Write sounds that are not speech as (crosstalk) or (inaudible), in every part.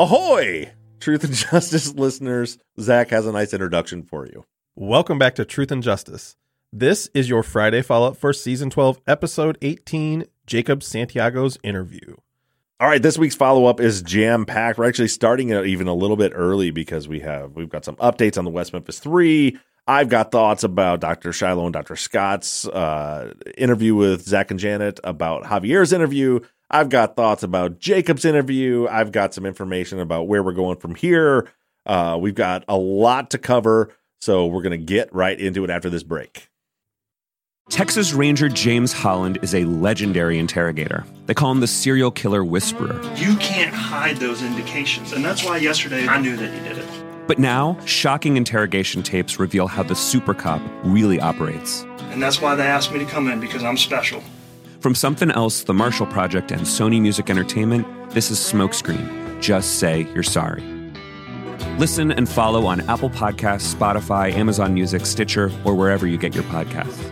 Ahoy! Truth and (laughs) Justice listeners, Zach has a nice introduction for you. Welcome back to Truth and Justice. This is your Friday follow up for season 12, episode 18 Jacob Santiago's interview. All right, this week's follow up is jam packed. We're actually starting it even a little bit early because we have we've got some updates on the West Memphis Three. I've got thoughts about Dr. Shiloh and Dr. Scott's uh, interview with Zach and Janet, about Javier's interview. I've got thoughts about Jacob's interview. I've got some information about where we're going from here. Uh, we've got a lot to cover, so we're going to get right into it after this break. Texas Ranger James Holland is a legendary interrogator. They call him the serial killer whisperer. You can't hide those indications. And that's why yesterday I knew that you did it. But now, shocking interrogation tapes reveal how the super cop really operates. And that's why they asked me to come in because I'm special. From Something Else, The Marshall Project, and Sony Music Entertainment, this is Smokescreen. Just say you're sorry. Listen and follow on Apple Podcasts, Spotify, Amazon Music, Stitcher, or wherever you get your podcasts.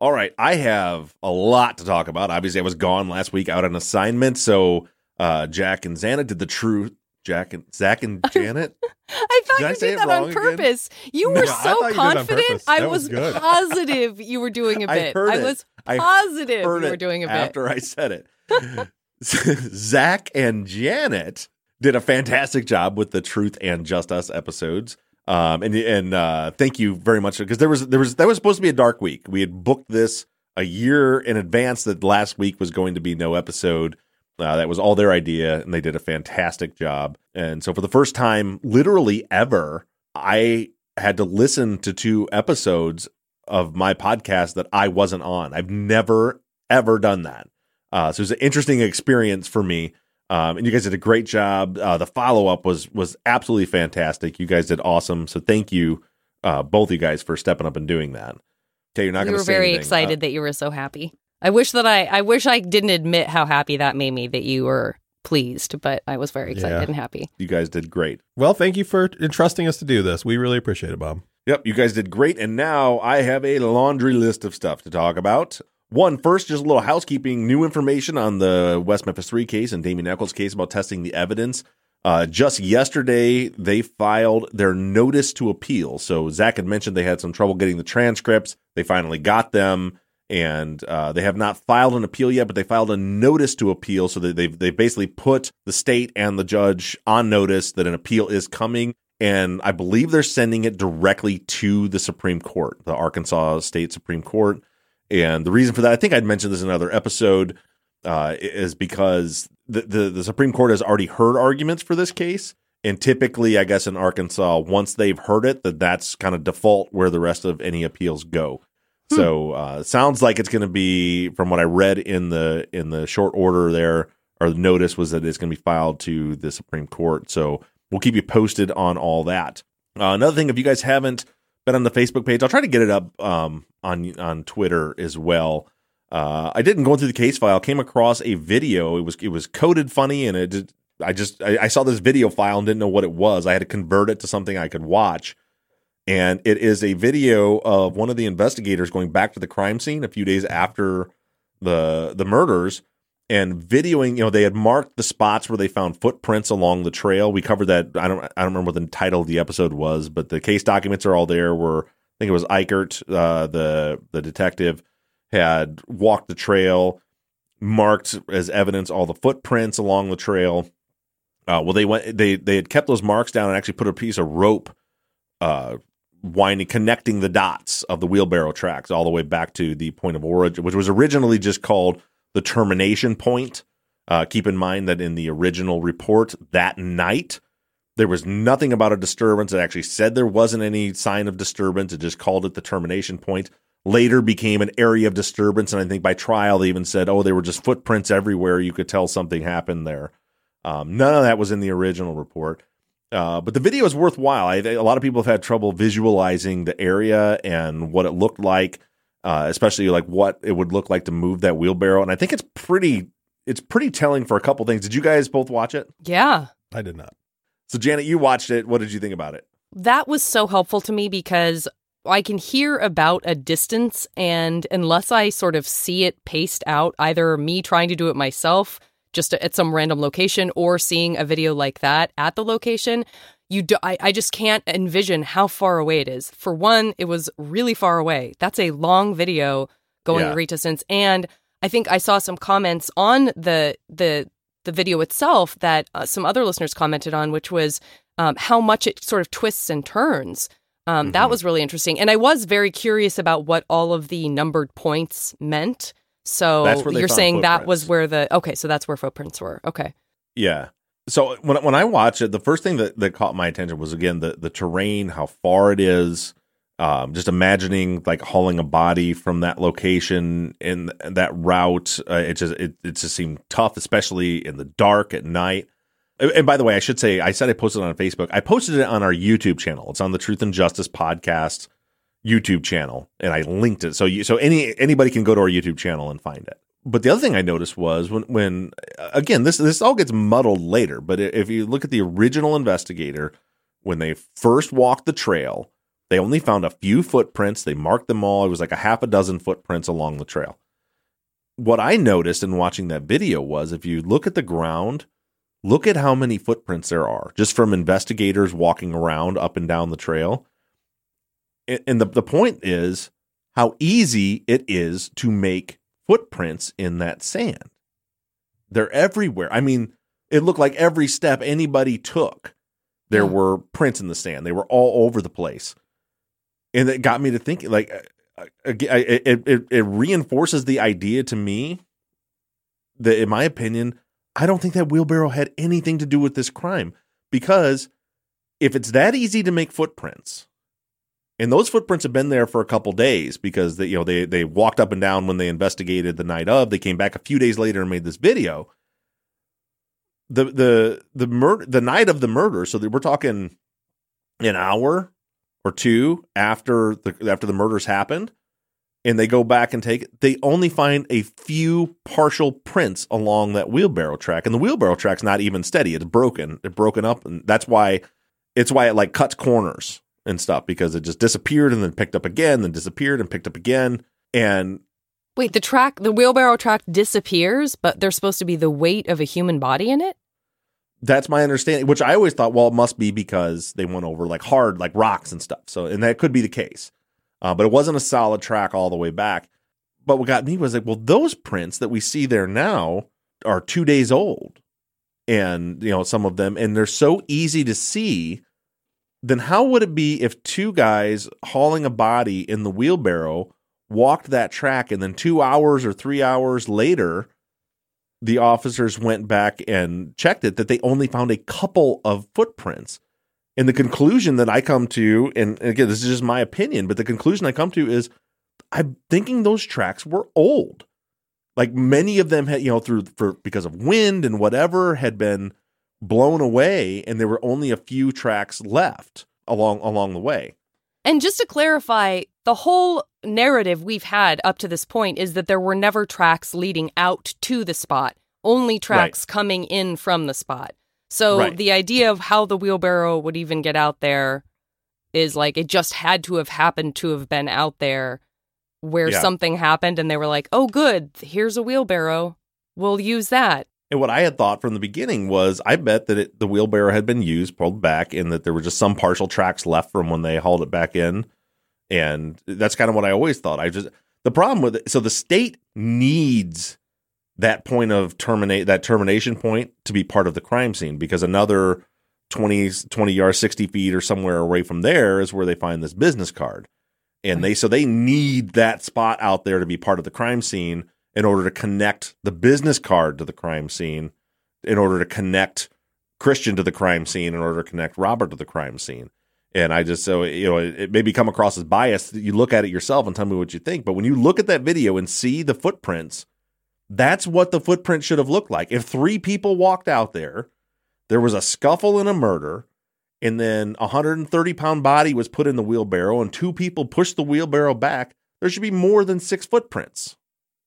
All right, I have a lot to talk about. Obviously, I was gone last week out on assignment, so uh, Jack and Zanet did the truth. Jack and Zach and (laughs) Janet. I thought Did you say did that on again? purpose. You were I you so on confident. I was (laughs) positive you were doing a bit. I it. was I positive you were doing a bit. after I said it. (laughs) Zach and Janet did a fantastic job with the Truth and Just Us episodes. Um, and and uh, thank you very much because there was there was that was supposed to be a dark week. We had booked this a year in advance that last week was going to be no episode. Uh, that was all their idea, and they did a fantastic job. And so, for the first time, literally ever, I had to listen to two episodes of my podcast that I wasn't on. I've never ever done that. Uh, so it was an interesting experience for me. Um, and you guys did a great job. Uh, the follow up was was absolutely fantastic. You guys did awesome. So thank you, uh, both you guys, for stepping up and doing that. Okay, you're not we going to were say very anything. excited Uh, that you were so happy. I wish that I I wish I didn't admit how happy that made me that you were pleased, but I was very excited Yeah. and happy. you guys did great. Well, thank you for entrusting us to do this. We really appreciate it, Bob. Yep, you guys did great. And now I have a laundry list of stuff to talk about. One, first, just a little housekeeping new information on the West Memphis 3 case and Damien Echols case about testing the evidence. Uh, just yesterday, they filed their notice to appeal. So Zach had mentioned they had some trouble getting the transcripts. They finally got them, and uh, they have not filed an appeal yet, but they filed a notice to appeal. So they've they basically put the state and the judge on notice that an appeal is coming and I believe they're sending it directly to the Supreme Court, the Arkansas State Supreme Court. And the reason for that, I think I'd mentioned this in another episode, uh, is because the, the the Supreme Court has already heard arguments for this case, and typically, I guess in Arkansas, once they've heard it, that that's kind of default where the rest of any appeals go. So uh, sounds like it's going to be, from what I read in the in the short order there, or the notice was that it's going to be filed to the Supreme Court. So we'll keep you posted on all that. Uh, another thing, if you guys haven't been on the Facebook page, I'll try to get it up um, on on Twitter as well. Uh, I didn't go through the case file. Came across a video. It was it was coded funny, and it did, I just I, I saw this video file and didn't know what it was. I had to convert it to something I could watch, and it is a video of one of the investigators going back to the crime scene a few days after the the murders and videoing. You know, they had marked the spots where they found footprints along the trail. We covered that. I don't I don't remember what the title of the episode was, but the case documents are all there. Where I think it was Eichert, uh, the the detective, had walked the trail marked as evidence all the footprints along the trail. Uh, well, they went they they had kept those marks down and actually put a piece of rope, uh, winding connecting the dots of the wheelbarrow tracks all the way back to the point of origin, which was originally just called the termination point. Uh, keep in mind that in the original report that night, there was nothing about a disturbance. It actually said there wasn't any sign of disturbance. It just called it the termination point. Later became an area of disturbance, and I think by trial they even said, "Oh, there were just footprints everywhere. You could tell something happened there." Um, none of that was in the original report. Uh, but the video is worthwhile. I, a lot of people have had trouble visualizing the area and what it looked like, uh, especially like what it would look like to move that wheelbarrow. And I think it's pretty, it's pretty telling for a couple things. Did you guys both watch it? Yeah. I did not. So Janet, you watched it. What did you think about it? That was so helpful to me because I can hear about a distance, and unless I sort of see it paced out, either me trying to do it myself just at some random location or seeing a video like that at the location, you do, I, I just can't envision how far away it is. For one, it was really far away. That's a long video going Yeah. great distance, and I think I saw some comments on the the the video itself that uh, some other listeners commented on, which was um, how much it sort of twists and turns. Um, That Mhm. was really interesting, and I was very curious about what all of the numbered points meant. So That's where they you're saying that was where the okay, so that's where footprints were. Okay, Yeah. So when when I watched it, the first thing that, that caught my attention was again the the terrain, how far it is. Um, just imagining like hauling a body from that location in that route, uh, it just it, it just seemed tough, especially in the dark at night. And and by the way, I should say, I said I posted it on Facebook. I posted it on our YouTube channel. It's on the Truth and Justice podcast YouTube channel, and I linked it. So you, so any anybody can go to our YouTube channel and find it. But the other thing I noticed was when when uh, again this this all gets muddled later. But if you look at the original investigator, when they first walked the trail, they only found a few footprints. They marked them all. It was like a half a dozen footprints along the trail. What I noticed in watching that video was if you look at the ground, look at how many footprints there are just from investigators walking around up and down the trail. And the, the point is how easy it is to make footprints in that sand. They're everywhere. I mean, it looked like every step anybody took, there Yeah. were prints in the sand. They were all over the place. And it got me to thinking, like, uh, I- it, it, it reinforces the idea to me that, in my opinion, I don't think that wheelbarrow had anything to do with this crime because if it's that easy to make footprints, and those footprints have been there for a couple days because they, you know they they walked up and down when they investigated the night of. They came back a few days later and made this video. The the the murder the night of the murder. So we're talking an hour or two after the after the murders happened, and they go back and take. They only find a few partial prints along that wheelbarrow track, and the wheelbarrow track's not even steady. It's broken. It's broken up, and that's why it's why it like cuts corners and stuff because it just disappeared and then picked up again, then disappeared and picked up again. And wait, the track, the wheelbarrow track disappears, but there's supposed to be the weight of a human body in it. that's my understanding, which I always thought, well, it must be because they went over like hard, like rocks and stuff. So, and that could be the case. Uh, but it wasn't a solid track all the way back. But what got me was like, well, those prints that we see there now are two days old. And, you know, some of them, and they're so easy to see. Then how would it be if two guys hauling a body in the wheelbarrow walked that track and then two hours or three hours later, the officers went back and checked it that they only found a couple of footprints. And the conclusion that I come to, and again, this is just my opinion, but the conclusion I come to is I'm thinking those tracks were old. Like many of them had, you know, through for because of wind and whatever had been blown away, and there were only a few tracks left along along the way. And just to clarify, the whole narrative we've had up to this point is that there were never tracks leading out to the spot, only tracks coming in from the spot. So Right. the idea of how the wheelbarrow would even get out there is like it just had to have happened to have been out there where Yeah. something happened and they were like, "Oh good, here's a wheelbarrow. We'll use that." And what I had thought from the beginning was, I bet that it, the wheelbarrow had been used, pulled back, and that there were just some partial tracks left from when they hauled it back in. And that's kind of what I always thought. I just the problem with it. So the state needs that point of terminate that termination point to be part of the crime scene because another 20, 20 yards, 60 feet or somewhere away from there is where they find this business card. And they so they need that spot out there to be part of the crime scene in order to connect the business card to the crime scene, in order to connect Christian to the crime scene, in order to connect Robert to the crime scene. And I just so you know it, it maybe come across as biased. You look at it yourself and tell me what you think. But when you look at that video and see the footprints, that's what the footprint should have looked like. If three people walked out there, there was a scuffle and a murder, and then a 130 pound body was put in the wheelbarrow, and two people pushed the wheelbarrow back, there should be more than six footprints.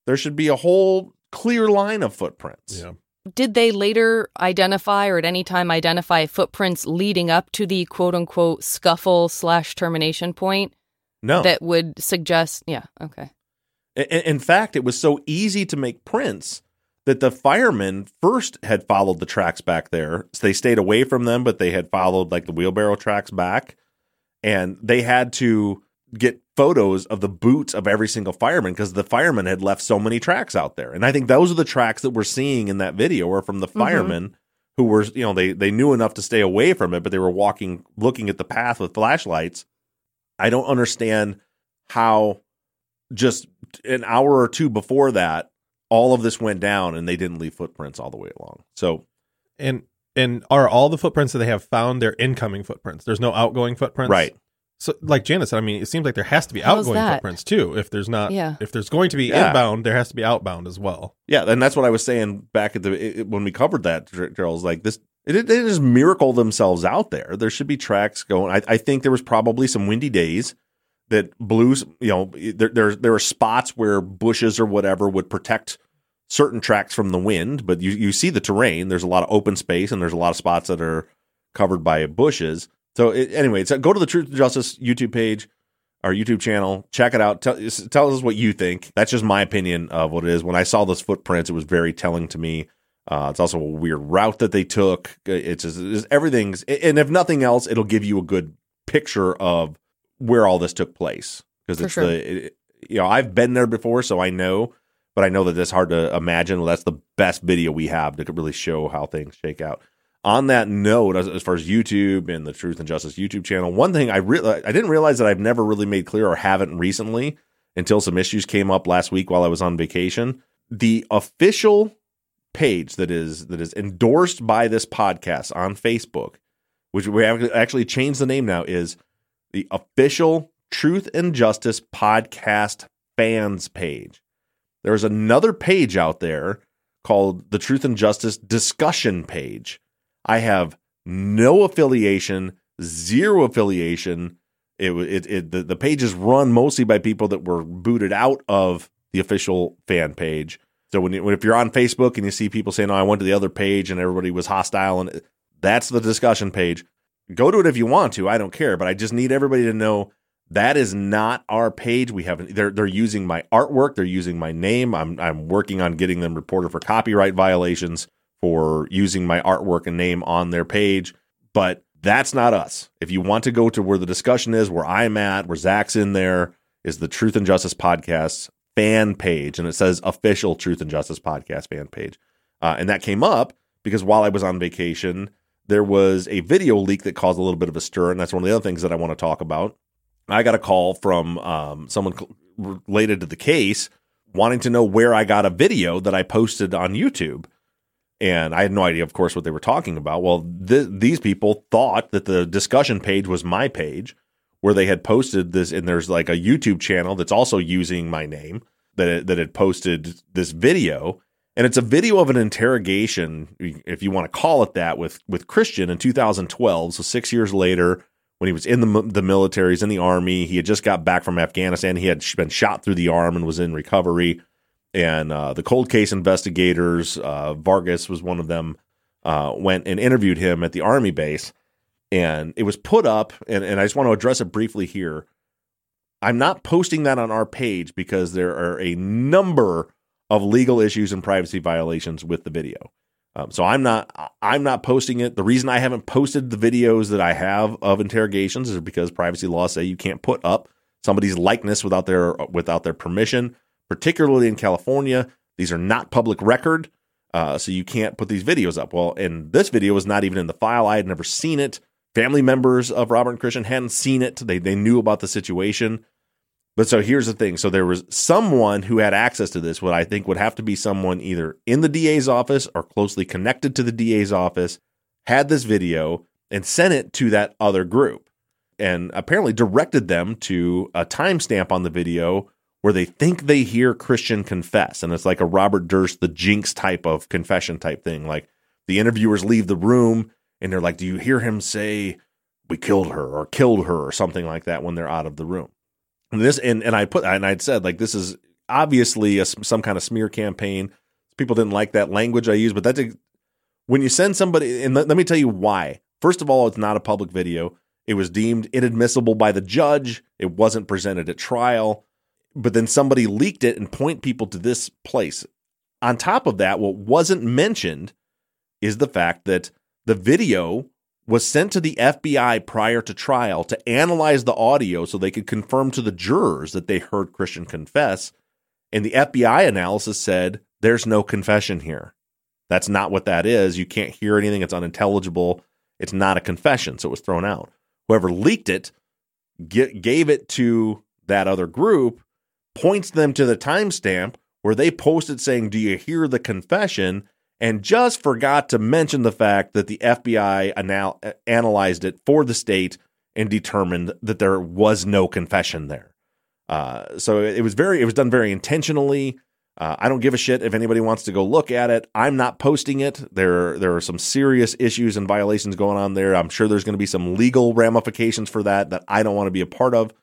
There should be a whole clear line of footprints. Yeah. Did they later identify or at any time identify footprints leading up to the quote unquote scuffle slash termination point No. that would suggest? Yeah, okay. In, in fact, it was so easy to make prints that the firemen first had followed the tracks back there. So they stayed away from them, but they had followed like the wheelbarrow tracks back. And they had to get photos of the boots of every single fireman because the firemen had left so many tracks out there. And I think those are the tracks that we're seeing in that video are from the mm-hmm. firemen who were, you know, they they knew enough to stay away from it, but they were walking looking at the path with flashlights. I don't understand how just an hour or two before that all of this went down and they didn't leave footprints all the way along. So And and are all the footprints that they have found their incoming footprints? There's no outgoing footprints, right. So, like Janice said, I mean, it seems like there has to be How's outgoing that? footprints too. If there's not, Yeah. if there's going to be Yeah. inbound, there has to be outbound as well. Yeah, and that's what I was saying back at the it, when we covered that, Charles. Like this, it, they just miracle themselves out there. There should be tracks going. I, I think there was probably some windy days that blues. You know, there there there were spots where bushes or whatever would protect certain tracks from the wind, but you you see the terrain. There's a lot of open space, and there's a lot of spots that are covered by bushes. So it, anyway, so go to the Truth and Justice YouTube page, our YouTube channel. Check it out. Tell, tell us what you think. That's just my opinion of what it is. When I saw those footprints, it was very telling to me. Uh, it's also a weird route that they took. It's just it's, everything's, and if nothing else, it'll give you a good picture of where all this took place because it's sure. the, it, you know, I've been there before, so I know. But I know that it's hard to imagine. Well, that's the best video we have to really show how things shake out on that note, as, as far as YouTube and the Truth and Justice YouTube channel, one thing I re- I didn't realize that I've never really made clear or haven't recently until some issues came up last week while I was on vacation. The official page that is that is endorsed by this podcast on Facebook, which we have actually changed the name now, is the official Truth and Justice podcast fans page. There's another page out there called the Truth and Justice discussion page. I have no affiliation, zero affiliation. It it, it the, the page is run mostly by people that were booted out of the official fan page. So when, you, when if you're on Facebook and you see people saying, "Oh, I went to the other page and everybody was hostile," and uh, that's the discussion page. Go to it if you want to. I don't care, but I just need everybody to know that is not our page. We haven't. They're they're using my artwork. They're using my name. I'm I'm working on getting them reported for copyright violations for using my artwork and name on their page. But that's not us. If you want to go to where the discussion is, where I'm at, where Zach's in there, is the Truth and Justice Podcast fan page, and it says official Truth and Justice Podcast fan page. Uh, and that came up because while I was on vacation, there was a video leak that caused a little bit of a stir, and that's one of the other things that I want to talk about. I got a call from um, someone related to the case wanting to know where I got a video that I posted on YouTube. And I had no idea, of course, what they were talking about. Well, th- these people thought that the discussion page was my page where they had posted this, and there's like a YouTube channel that's also using my name that, that had posted this video. And it's a video of an interrogation, if you want to call it that, with, with Christian in 2012. So six years later, when he was in the the military, he's in the army. He had just got back from Afghanistan. He had been shot through the arm and was in recovery. And uh, the cold case investigators, uh, Vargas was one of them, uh, went and interviewed him at the army base. And it was put up, and, and I just want to address it briefly here. I'm not posting that on our page because there are a number of legal issues and privacy violations with the video. Um, so I'm not I'm not posting it. The reason I haven't posted the videos that I have of interrogations is because privacy laws say you can't put up somebody's likeness without their without their permission. Particularly in California, These are not public record, uh, so you can't put these videos up. Well, and this video was not even in the file. I had never seen it. Family members of Robert and Christian hadn't seen it. They they knew about the situation. But so here's the thing. So there was someone who had access to this, what I think would have to be someone either in the DA's office or closely connected to the DA's office, had this video and sent it to that other group and apparently directed them to a timestamp on the video where they think they hear Christian confess. And it's like a Robert Durst, the jinx type of confession type thing. Like the interviewers leave the room and they're like, Do you hear him say, We killed her or killed her or something like that when they're out of the room? And this, and, and I put, and I'd said, like, this is obviously a, some kind of smear campaign. People didn't like that language I used, but that's when you send somebody, and let, let me tell you why. First of all, it's not a public video. It was deemed inadmissible by the judge. It wasn't presented at trial. But then somebody leaked it and point people to this place. On top of that, what wasn't mentioned is the fact that the video was sent to the FBI prior to trial to analyze the audio so they could confirm to the jurors that they heard Christian confess. And the FBI analysis said there's no confession here. That's not what that is. You can't hear anything. It's unintelligible. It's not a confession. So it was thrown out. Whoever leaked it gave it to that other group, points them to the timestamp where they posted saying, Do you hear the confession? And just forgot to mention the fact that the FBI anal- analyzed it for the state and determined that there was no confession there. Uh, so it was very, it was done very intentionally. Uh, I don't give a shit if anybody wants to go look at it. I'm not posting it. There, there are some serious issues and violations going on there. I'm sure there's going to be some legal ramifications for that that I don't want to be a part of.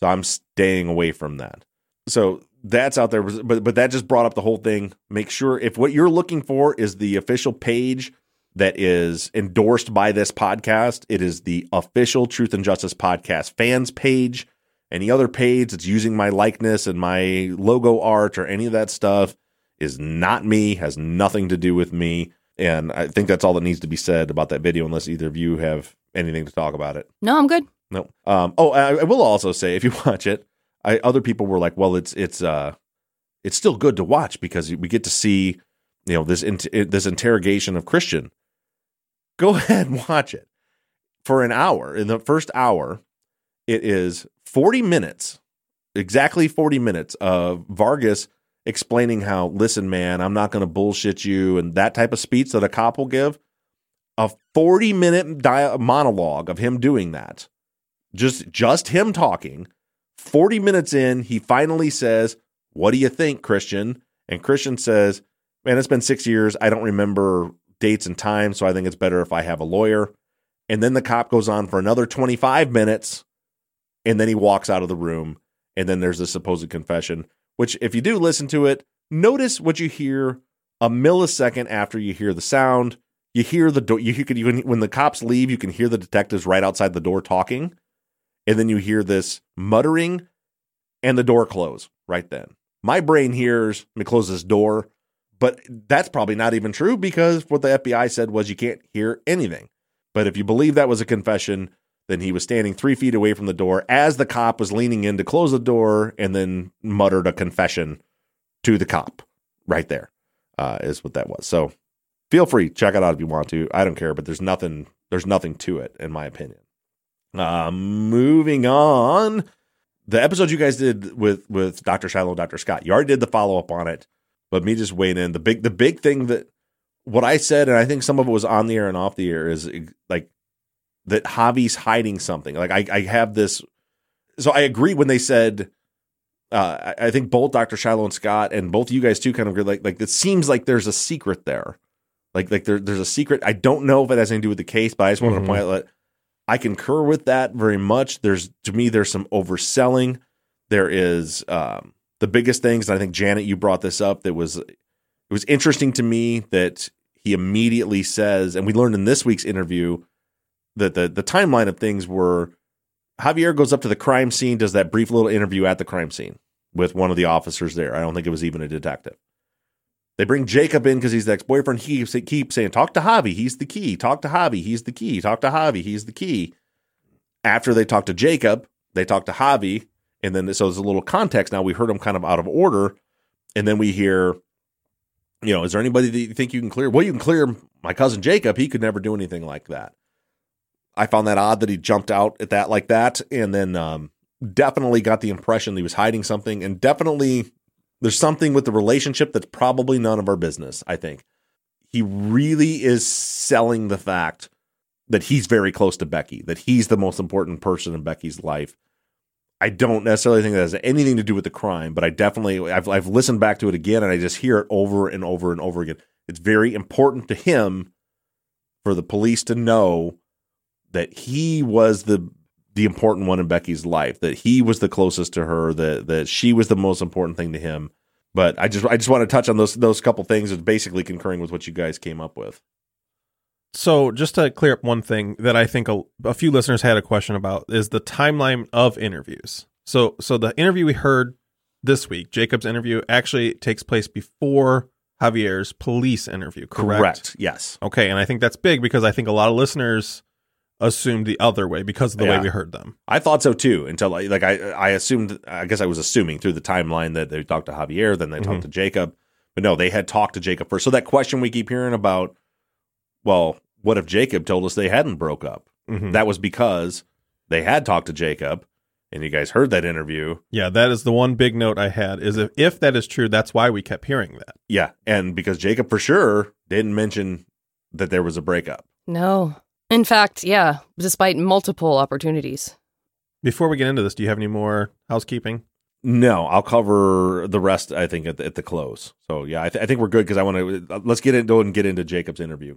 So I'm staying away from that. So that's out there, but but that just brought up the whole thing. Make sure if what you're looking for is the official page that is endorsed by this podcast, it is the official Truth and Justice podcast fans page any other page that's using my likeness and my logo art or any of that stuff is not me, has nothing to do with me. And I think that's all that needs to be said about that video, unless either of you have anything to talk about it. No, I'm good. No. Um, oh, I, I will also say if you (laughs) watch it, I, other people were like, "Well, it's it's uh, it's still good to watch because we get to see, you know, this this interrogation of Christian." Go (laughs) ahead and watch it for an hour. In the first hour, it is 40 minutes, exactly 40 minutes of Vargas explaining how, listen, man, I'm not going to bullshit you and that type of speech that a cop will give. A 40 minute monologue of him doing that. Just just him talking. 40 minutes in, he finally says, What do you think, Christian? And Christian says, Man, it's been six years. I don't remember dates and times, so I think it's better if I have a lawyer. And then the cop goes on for another 25 minutes and then he walks out of the room and then there's the supposed confession which if you do listen to it notice what you hear a millisecond after you hear the sound you hear the door you, you can, you can when the cops leave you can hear the detectives right outside the door talking and then you hear this muttering and the door close right then my brain hears me close this door but that's probably not even true because what the fbi said was you can't hear anything but if you believe that was a confession then he was standing three feet away from the door as the cop was leaning in to close the door and then muttered a confession to the cop right there. Uh, is what that was. So feel free, check it out if you want to. I don't care, but there's nothing there's nothing to it, in my opinion. Uh, moving on. The episode you guys did with with Dr. Shiloh and Dr. Scott, you already did the follow up on it, but me just weighing in. The big the big thing that what I said, and I think some of it was on the air and off the air, is like that Javi's hiding something. Like I, I have this. So I agree when they said, uh, I think both Dr. Shiloh and Scott and both you guys too kind of agree, like, like it seems like there's a secret there. Like, like there, there's a secret. I don't know if it has anything to do with the case, but I just want mm-hmm. to point out that I concur with that very much. There's, to me, there's some overselling. There is, um, the biggest things. And I think Janet, you brought this up. That was, it was interesting to me that he immediately says, and we learned in this week's interview that the the timeline of things were Javier goes up to the crime scene, does that brief little interview at the crime scene with one of the officers there. I don't think it was even a detective. They bring Jacob in because he's the ex boyfriend. He keeps saying, Talk to Javi. He's the key. Talk to Javi. He's the key. Talk to Javi. He's the key. After they talk to Jacob, they talk to Javi. And then, so there's a little context. Now we heard them kind of out of order. And then we hear you know, is there anybody that you think you can clear? Well, you can clear my cousin Jacob. He could never do anything like that. I found that odd that he jumped out at that like that, and then um, definitely got the impression he was hiding something, and definitely there's something with the relationship that's probably none of our business. I think he really is selling the fact that he's very close to Becky, that he's the most important person in Becky's life. I don't necessarily think that has anything to do with the crime, but I definitely I've I've listened back to it again and I just hear it over and over and over again. It's very important to him for the police to know that he was the the important one in Becky's life, that he was the closest to her, that that she was the most important thing to him. But I just I just want to touch on those those couple things. It's basically concurring with what you guys came up with. So, just to clear up one thing that I think a, a, few listeners had a question about is the timeline of interviews. So, so the interview we heard this week, Jacob's interview, actually takes place before Javier's police interview. Correct? Correct. Yes. Okay, and I think that's big because I think a lot of listeners assumed the other way because of the Yeah. way we heard them. I thought so too until like, like I I assumed I guess I was assuming through the timeline that they talked to Javier, then they talked to Jacob, but no, they had talked to Jacob first. So that question we keep hearing about, well, what if Jacob told us they hadn't broke up? Mhm. That was because they had talked to Jacob, and you guys heard that interview. Yeah, that is the one big note I had is if, if that is true, that's why we kept hearing that. Yeah, and because Jacob for sure didn't mention that there was a breakup. No. In fact, yeah, despite multiple opportunities. Before we get into this, do you have any more housekeeping? No, I'll cover the rest. I think at the, at the close. So yeah, I, th- I think we're good because I want to let's get into and get into Jacob's interview.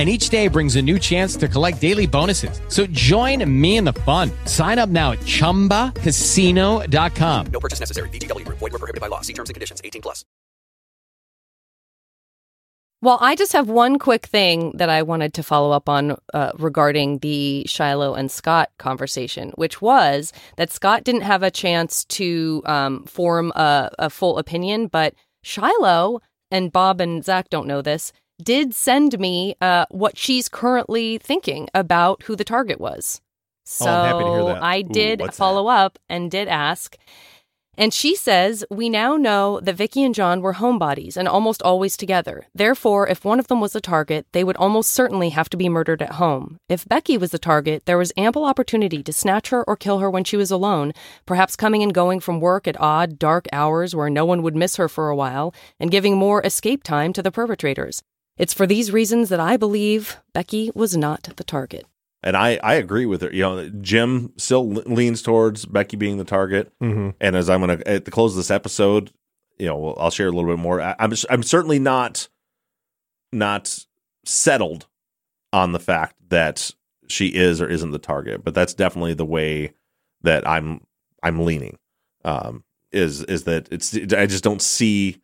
And each day brings a new chance to collect daily bonuses. So join me in the fun. Sign up now at chumbacasino.com. No purchase necessary. VGW Group. Void were prohibited by law. See terms and conditions. 18 plus. Well, I just have one quick thing that I wanted to follow up on uh, regarding the Shiloh and Scott conversation, which was that Scott didn't have a chance to um, form a, a full opinion, but Shiloh and Bob and Zach don't know this did send me uh, what she's currently thinking about who the target was. So Oh, I'm happy to hear that. Did follow up and did ask. And she says, We now know that Vicky and John were homebodies and almost always together. Therefore, if one of them was the target, they would almost certainly have to be murdered at home. If Becky was the target, there was ample opportunity to snatch her or kill her when she was alone, perhaps coming and going from work at odd, dark hours where no one would miss her for a while, and giving more escape time to the perpetrators. It's for these reasons that I believe Becky was not the target. And I, I agree with her. You know, Jim still leans towards Becky being the target. Mhm. And as I'm going to at the close of this episode, you know, I'll share a little bit more. I, I'm I'm certainly not not settled on the fact that she is or isn't the target, but that's definitely the way that I'm I'm leaning. Um, is is that it's I just don't see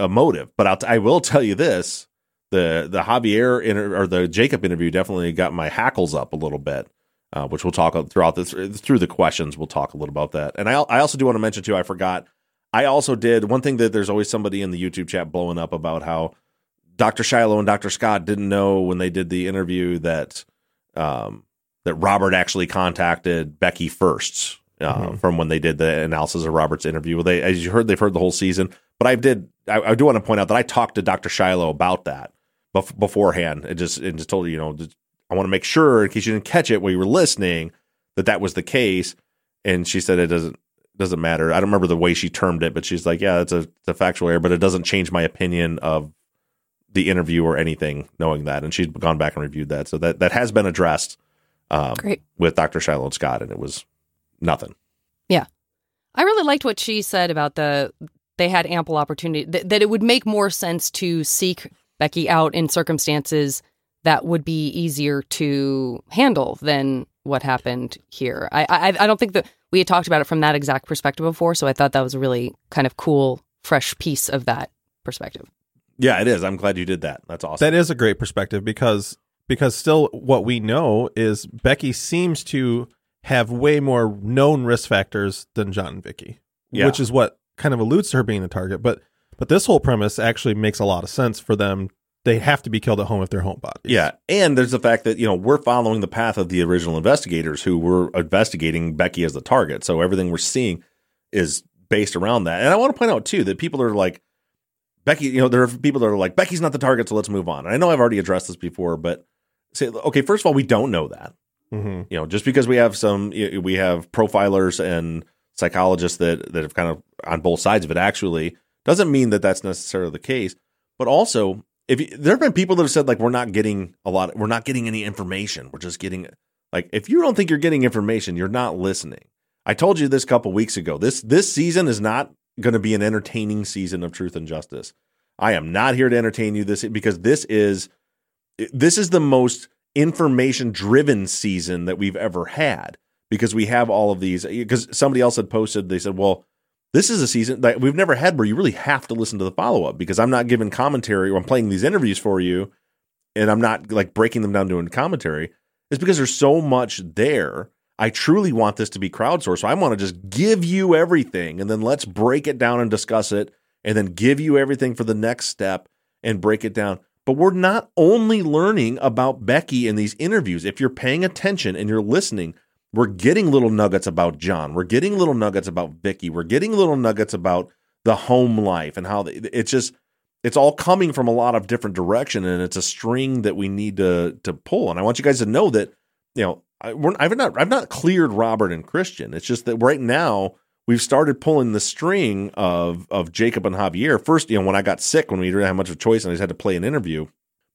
a motive. But I'll t- I will tell you this: the the Javier inter- or the Jacob interview definitely got my hackles up a little bit, uh, which we'll talk throughout the through the questions. We'll talk a little about that. And I I also do want to mention too. I forgot. I also did one thing that there's always somebody in the YouTube chat blowing up about how Dr. Shiloh and Dr. Scott didn't know when they did the interview that um, that Robert actually contacted Becky first uh, from when they did the analysis of Robert's interview. Well, they, as you heard, they've heard the whole season. But I did. I, I do want to point out that I talked to Dr. Shiloh about that bef- beforehand, and just and just told her, you know, just, I want to make sure in case you didn't catch it while you were listening that that was the case. And she said it doesn't doesn't matter. I don't remember the way she termed it, but she's like, yeah, it's a, it's a factual error, but it doesn't change my opinion of the interview or anything. Knowing that, and she'd gone back and reviewed that, so that that has been addressed um, Great. with Dr. Shiloh and Scott, and it was nothing. Yeah. I really liked what she said about the they had ample opportunity th- that it would make more sense to seek Becky out in circumstances that would be easier to handle than what happened here. I I, I don't think that we had talked about it from that exact perspective before, so I thought that was a really kind of cool, fresh piece of that perspective. Yeah, it is. I'm glad you did that. That's awesome. That is a great perspective because because still what we know is Becky seems to have way more known risk factors than John and Vicky, Yeah. which is what kind of alludes to her being the target. But but this whole premise actually makes a lot of sense for them. They have to be killed at home if they're home bodies. Yeah, and there's the fact that you know we're following the path of the original investigators who were investigating Becky as the target. So everything we're seeing is based around that. And I want to point out too that people are like Becky. You know, there are people that are like Becky's not the target, so let's move on. And I know I've already addressed this before, but say okay, first of all, we don't know that. Mm-hmm. You know, just because we have some, we have profilers and psychologists that that have kind of on both sides of it. Actually, doesn't mean that that's necessarily the case. But also, if you, there have been people that have said like we're not getting a lot, we're not getting any information. We're just getting like if you don't think you're getting information, you're not listening. I told you this a couple weeks ago. This this season is not going to be an entertaining season of Truth and Justice. I am not here to entertain you this because this is this is the most information driven season that we've ever had because we have all of these because somebody else had posted they said well this is a season that we've never had where you really have to listen to the follow up because I'm not giving commentary or I'm playing these interviews for you and I'm not like breaking them down doing commentary. It's because there's so much there. I truly want this to be crowdsourced. So I want to just give you everything and then let's break it down and discuss it and then give you everything for the next step and break it down. But we're not only learning about Becky in these interviews. If you're paying attention and you're listening, we're getting little nuggets about John. We're getting little nuggets about Vicky. We're getting little nuggets about the home life and how they, it's just it's all coming from a lot of different direction and it's a string that we need to to pull. And I want you guys to know that you know I, I've not I've not cleared Robert and Christian. It's just that right now we've started pulling the string of of Jacob and Javier. First, you know, when I got sick, when we didn't have much of a choice, and I just had to play an interview.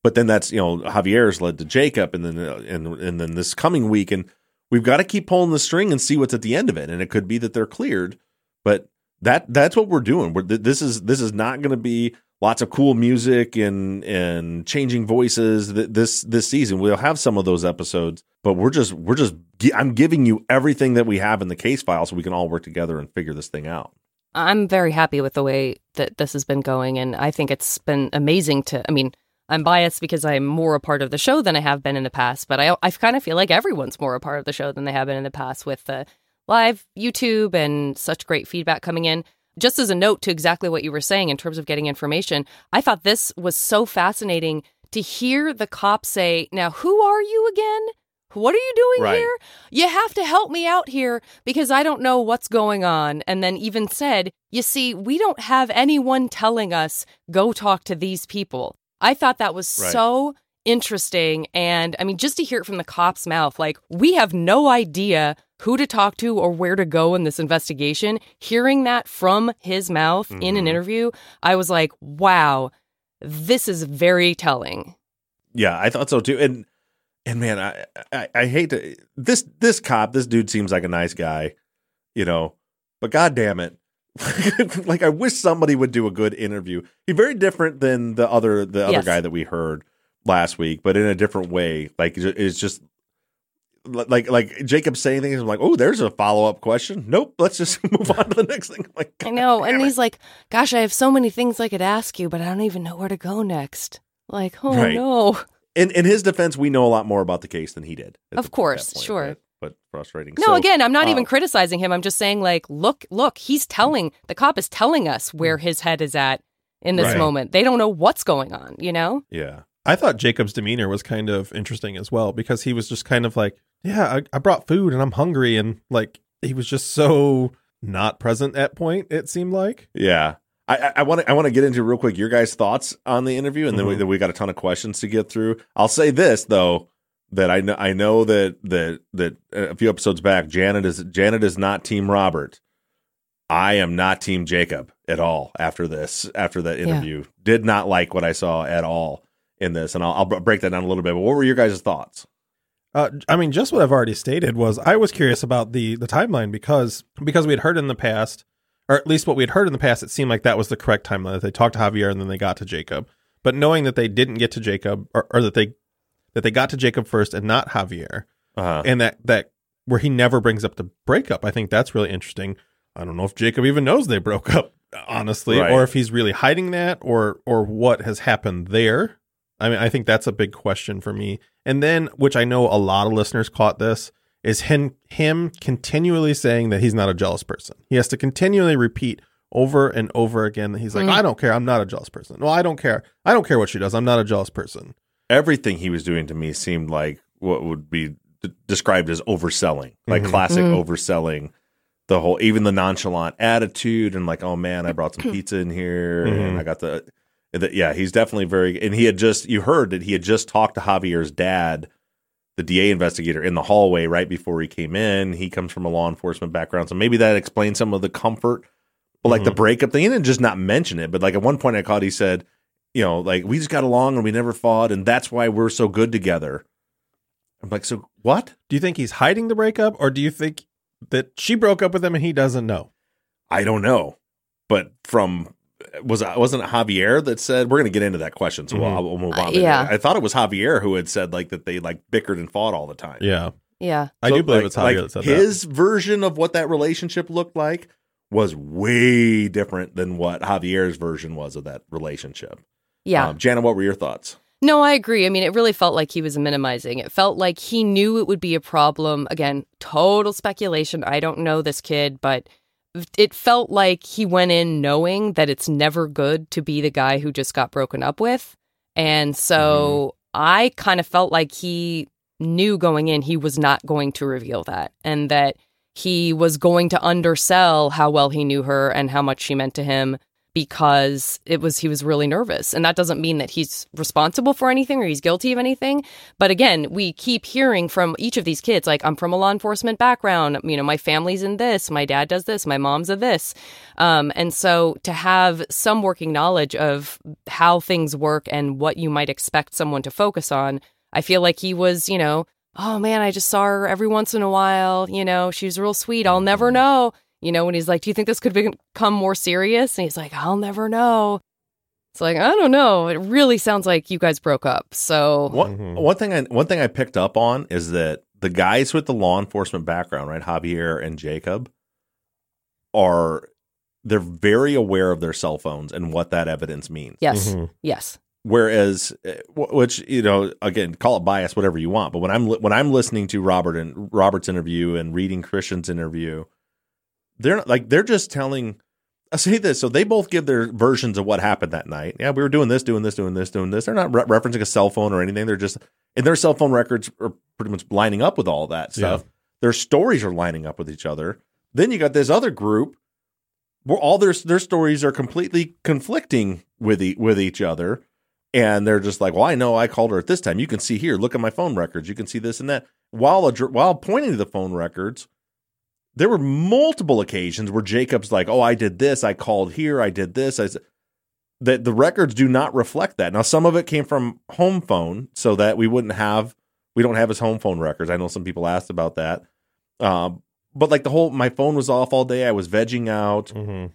But then that's you know Javier's led to Jacob, and then uh, and and then this coming week, and we've got to keep pulling the string and see what's at the end of it. And it could be that they're cleared, but that that's what we're doing. We're, this is this is not going to be lots of cool music and and changing voices this this season. We'll have some of those episodes, but we're just we're just I'm giving you everything that we have in the case file so we can all work together and figure this thing out. I'm very happy with the way that this has been going, and I think it's been amazing to. I mean, I'm biased because I'm more a part of the show than I have been in the past, but I I kind of feel like everyone's more a part of the show than they have been in the past with the live YouTube and such great feedback coming in. Just as a note to exactly what you were saying in terms of getting information, I thought this was so fascinating to hear the cop say, "Now, who are you again?" What are you doing Right. here? You have to help me out here because I don't know what's going on. And then even said, You see, we don't have anyone telling us, go talk to these people. I thought that was Right. so interesting. And I mean, just to hear it from the cop's mouth, like, we have no idea who to talk to or where to go in this investigation. Hearing that from his mouth in an Mhm. interview, I was like, Wow, this is very telling. Yeah, I thought so too. And and man, I, I I hate to this this cop, this dude seems like a nice guy, you know, but god damn it. (laughs) like I wish somebody would do a good interview. He's very different than the other the other Yes. guy that we heard last week, but in a different way. Like it's just like like Jacob saying things. I'm like, oh, there's a follow up question. Nope, let's just (laughs) move on to the next thing. I'm like, I know. And he's like, Gosh, I have so many things I could ask you, but I don't even know where to go next. Like, oh Right. no. In in his defense, we know a lot more about the case than he did. Of the- course, point, sure. But, but frustrating. No, So, again, I'm not uh, even criticizing him. I'm just saying, like, look, look, he's telling the cop is telling us where his head is at in this Right. moment. They don't know what's going on, you know? Yeah. I thought Jacob's demeanor was kind of interesting as well because he was just kind of like, yeah, I, I brought food and I'm hungry. And like, he was just so not present at point, it seemed like. Yeah. I- want to I want to get into real quick your guys' thoughts on the interview, and then we, Mhm. then we got a ton of questions to get through. I'll say this though that I know I know that that that a few episodes back, Janet is Janet is not Team Robert. I am not Team Jacob at all. After this, after that Yeah. interview, did not like what I saw at all in this, and I'll, I'll break that down a little bit. But what were your guys' thoughts? Uh, I mean, just what I've already stated was I was curious about the the timeline because because we had heard in the past, or at least what we had heard in the past, it seemed like that was the correct timeline. That they talked to Javier and then they got to Jacob. But knowing that they didn't get to Jacob, or, or that they that they got to Jacob first and not Javier, Uh-huh. and that that where he never brings up the breakup, I think that's really interesting. I don't know if Jacob even knows they broke up, honestly, Right. or if he's really hiding that, or or what has happened there. I mean, I think that's a big question for me. And then, which I know a lot of listeners caught this, is him him continually saying that he's not a jealous person. He has to continually repeat over and over again that he's like, Mm. I don't care, I'm not a jealous person. Well, I don't care. I don't care what she does. I'm not a jealous person. Everything he was doing to me seemed like what would be d- described as overselling, like Mhm. classic Mm. overselling. The whole, even the nonchalant attitude, and like, oh man, I brought some (clears throat) pizza in here, and Mhm. I got the, the, yeah, he's definitely very. And he had just, you heard that he had just talked to Javier's dad, the DA investigator, in the hallway right before he came in. He comes from a law enforcement background, so maybe that explains some of the comfort. But like the Mhm. breakup thing, he didn't just not mention it, but like at one point I caught, he said, you know, like we just got along and we never fought, and that's why we're so good together. I'm like, so what? Do you think he's hiding the breakup, or do you think that she broke up with him and he doesn't know? I don't know, but from was wasn't it Javier that said we're going to get into that question, so we'll, Mhm. we'll move Uh, on. yeah. I thought it was Javier who had said like that they like bickered and fought all the time. Yeah. Yeah. I So, do believe like- it's Javier like that said his version of what that relationship looked like was way different than what Javier's version was of that relationship. Yeah. um, Jana, what were your thoughts? No, I agree. I mean, it really felt like he was minimizing. It felt like he knew it would be a problem. Again, total speculation. I don't know this kid, but it felt like he went in knowing that it's never good to be the guy who just got broken up with. And so mm-hmm. I kind of felt like he knew going in he was not going to reveal that and that he was going to undersell how well he knew her and how much she meant to him because it was he was really nervous. And that doesn't mean that he's responsible for anything or he's guilty of anything. But again we keep hearing from each of these kids like i'm from a law enforcement background. You know my family's in this. My dad does this. My mom's a this. Um, and so to have some working knowledge of how things work and what you might expect someone to focus on i feel like he was you know oh man i just saw her every once in a while. You know she's real sweet. I'll never know you know, when he's like, Do you think this could become more serious? And he's like, I'll never know. It's like, I don't know. It really sounds like you guys broke up. So, One one thing I one thing I picked up on is that the guys with the law enforcement background, right, Javier and Jacob, are they're very aware of their cell phones and what that evidence means. yes, yes. Whereas, uh, which you know, again, call it bias, whatever you want. But when I'm li- when I'm listening to Robert and Robert's interview and reading Christian's interview, they're not, like they're just telling. I say this, so they both give their versions of what happened that night. Yeah, we were doing this, doing this, doing this, doing this. They're not re- referencing a cell phone or anything. They're just and their cell phone records are pretty much lining up with all that stuff. Their stories are lining up with each other. Then you got this other group where all their their stories are completely conflicting with e- with each other, and they're just like, "Well, I know I called her at this time. You can see here. Look at my phone records. You can see this and that." While while pointing to the phone records, there were multiple occasions where Jacob's like, "Oh, I did this. I called here. I did this." I s- that the records do not reflect that. Now, some of it came from home phone, so that we wouldn't have we don't have his home phone records. I know some people asked about that. Um, but like the whole, my phone was off all day. I was vegging out,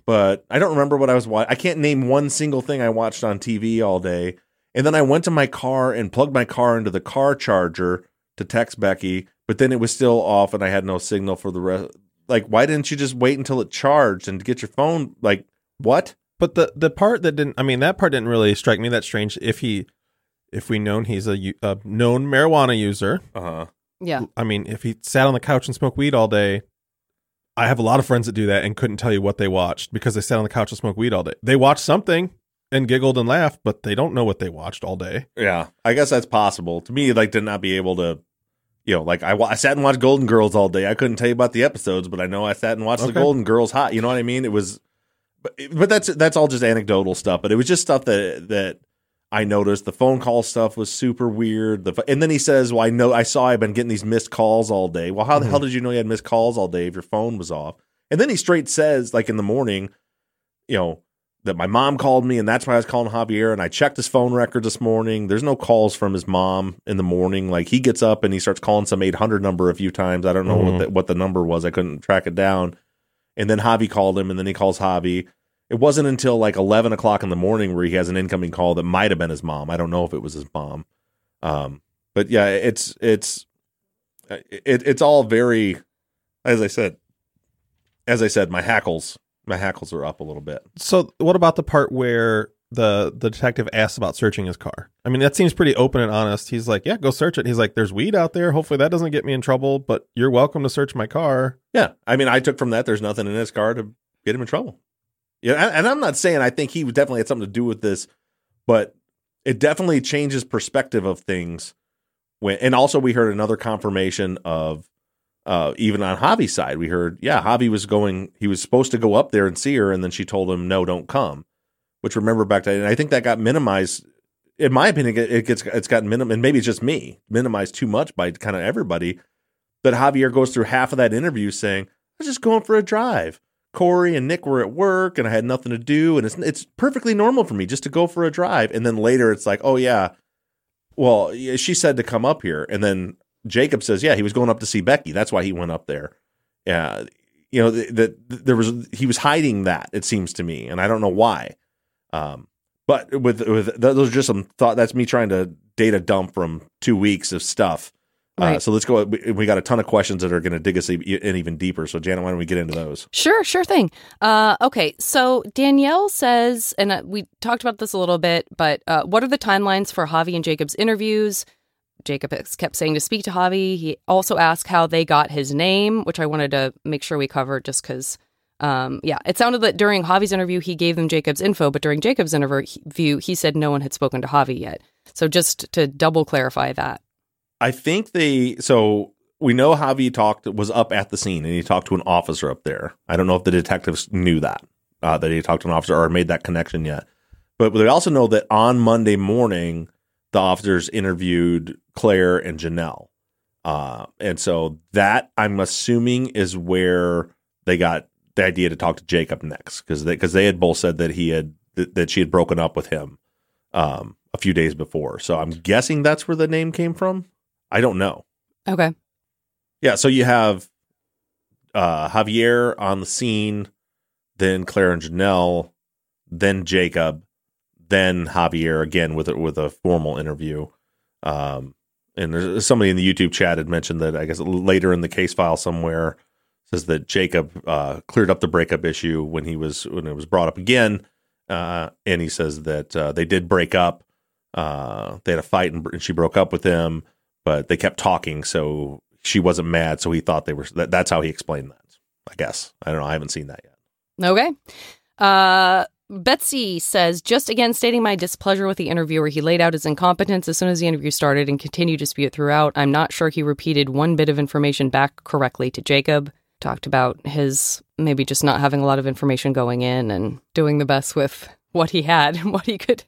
but I don't remember what I was watching. I can't name one single thing I watched on TV all day. And then I went to my car and plugged my car into the car charger to text Becky, but then it was still off and I had no signal for the rest. Like, why didn't you just wait until it charged and get your phone? Like, what? But the the part that didn't, I mean, that part didn't really strike me that strange. If he, if we known he's a, a known marijuana user, uh huh. Yeah. I mean, if he sat on the couch and smoked weed all day, I have a lot of friends that do that and couldn't tell you what they watched because they sat on the couch and smoked weed all day. They watched something and giggled and laughed, but they don't know what they watched all day. Yeah, I guess that's possible. To me, like to not be able to, you know, like I, I sat and watched Golden Girls all day. I couldn't tell you about the episodes, but I know I sat and watched the Golden Girls hot. You know what I mean? It was, but, but that's that's all just anecdotal stuff. But it was just stuff that that I noticed. The phone call stuff was super weird. The and then he says, "Well, I know I saw I've been getting these missed calls all day." Well, how the Mhm. hell did you know you had missed calls all day if your phone was off? And then he straight says, like in the morning, you know, that my mom called me, and that's why I was calling Javier. And I checked his phone record this morning. There's no calls from his mom in the morning. Like he gets up and he starts calling some 800 number a few times. I don't know what Mhm. the, what the number was. I couldn't track it down. And then Javi called him, and then he calls Javi. It wasn't until like 11 o'clock in the morning where he has an incoming call that might have been his mom. I don't know if it was his mom. Um, but yeah, it's it's it, it's all very, as I said, as I said, my hackles my hackles are up a little bit. So, what about the part where the the detective asks about searching his car? I mean, that seems pretty open and honest. He's like, "Yeah, go search it." He's like, "There's weed out there. Hopefully, that doesn't get me in trouble, but you're welcome to search my car." Yeah, I mean, I took from that there's nothing in his car to get him in trouble. Yeah, and, I'm not saying I think he definitely had something to do with this, but it definitely changes perspective of things. When and also we heard another confirmation of uh, even on Javi's side, we heard yeah, Javi was going, he was supposed to go up there and see her, and then she told him no, don't come. Which remember back to, and I think that got minimized. In my opinion, it gets it's gotten minim, and maybe it's just me minimized too much by kind of everybody. But Javier goes through half of that interview saying, "I was just going for a drive." Corey and Nick were at work, and I had nothing to do, and it's it's perfectly normal for me just to go for a drive. And then later, it's like, "Oh yeah, well, she said to come up here," and then Jacob says, "Yeah, he was going up to see Becky. That's why he went up there." Yeah, you know that there was he was hiding that. It seems to me, and I don't know why. Um, but with with those are just some thought. That's me trying to data dump from two weeks of stuff. Uh, so let's go. We, we got a ton of questions that are going to dig us in even deeper. So Zanet, why don't we get into those? Sure, sure thing. Uh, okay, so Danielle says, and uh, we talked about this a little bit, but uh, what are the timelines for Javi and Jacob's interviews? Jacob kept saying to speak to Javi. He also asked how they got his name, which I wanted to make sure we covered just because, um, yeah, it sounded that during Javi's interview, he gave them Jacob's info, but during Jacob's interview, he said no one had spoken to Javi yet. So just to double clarify that. I think they so we know Javi talked was up at the scene and he talked to an officer up there. I don't know if the detectives knew that uh, that he talked to an officer or made that connection yet. But we also know that on Monday morning, the officers interviewed Claire and Janelle, uh, and so that I'm assuming is where they got the idea to talk to Jacob next because they because they had both said that he had that, that she had broken up with him um, a few days before. So I'm guessing that's where the name came from. I don't know. Okay. Yeah, so you have uh, Javier on the scene, then Claire and Janelle, then Jacob, then Javier again with a, with a formal interview. Um, and somebody in the YouTube chat had mentioned that I guess later in the case file somewhere says that Jacob uh, cleared up the breakup issue when he was when it was brought up again, uh, and he says that uh, they did break up. Uh, they had a fight and, and she broke up with him, but they kept talking, so she wasn't mad. So he thought they were. That, that's how he explained that. I guess I don't know. I haven't seen that yet. Okay. Betsy says, just again stating my displeasure with the interviewer. He laid out his incompetence as soon as the interview started and continued to spew it throughout. I'm not sure he repeated one bit of information back correctly to Jacob. Talked about his maybe just not having a lot of information going in and doing the best with what he had, (laughs) what he could,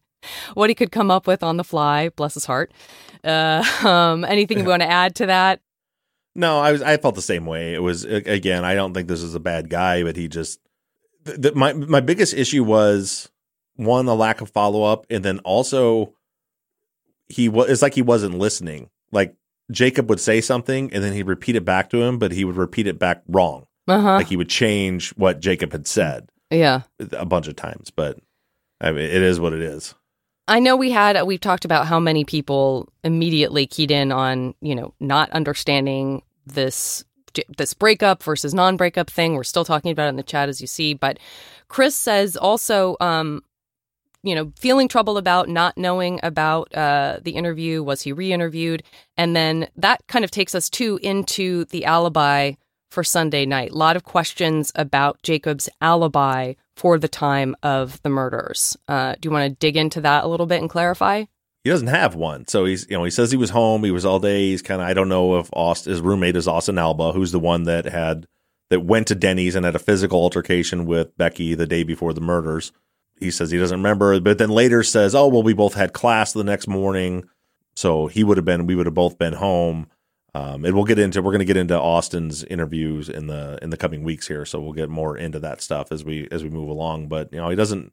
what he could come up with on the fly. Bless his heart. Uh, (laughs) um, anything you want to add to that? No, I was. I felt the same way. It was again. I don't think this is a bad guy, but he just. The, the, my my biggest issue was one a lack of follow up, and then also he was. It's like he wasn't listening. Like Jacob would say something, and then he'd repeat it back to him, but he would repeat it back wrong. Uh-huh. Like he would change what Jacob had said Yeah. a bunch of times. But I mean, it is what it is. I know we had we've talked about how many people immediately keyed in on you know not understanding this this breakup versus non-breakup thing. We're still talking about it in the chat as you see, but Chris says also um you know feeling trouble about not knowing about uh the interview was he re-interviewed and then that kind of takes us too into the alibi for Sunday night. A lot of questions about Jacob's alibi for the time of the murders. Uh, do you want to dig into that a little bit and clarify? He doesn't have one, so he's you know he says he was home. He was all day. He's kind of I don't know if Austin, his roommate is Austin Alba, who's the one that had that went to Denny's and had a physical altercation with Becky the day before the murders. He says he doesn't remember, but then later says, "Oh well, we both had class the next morning, so he would have been. We would have both been home." Um, and we'll get into we're going to get into Austin's interviews in the in the coming weeks here, so we'll get more into that stuff as we as we move along. But you know, he doesn't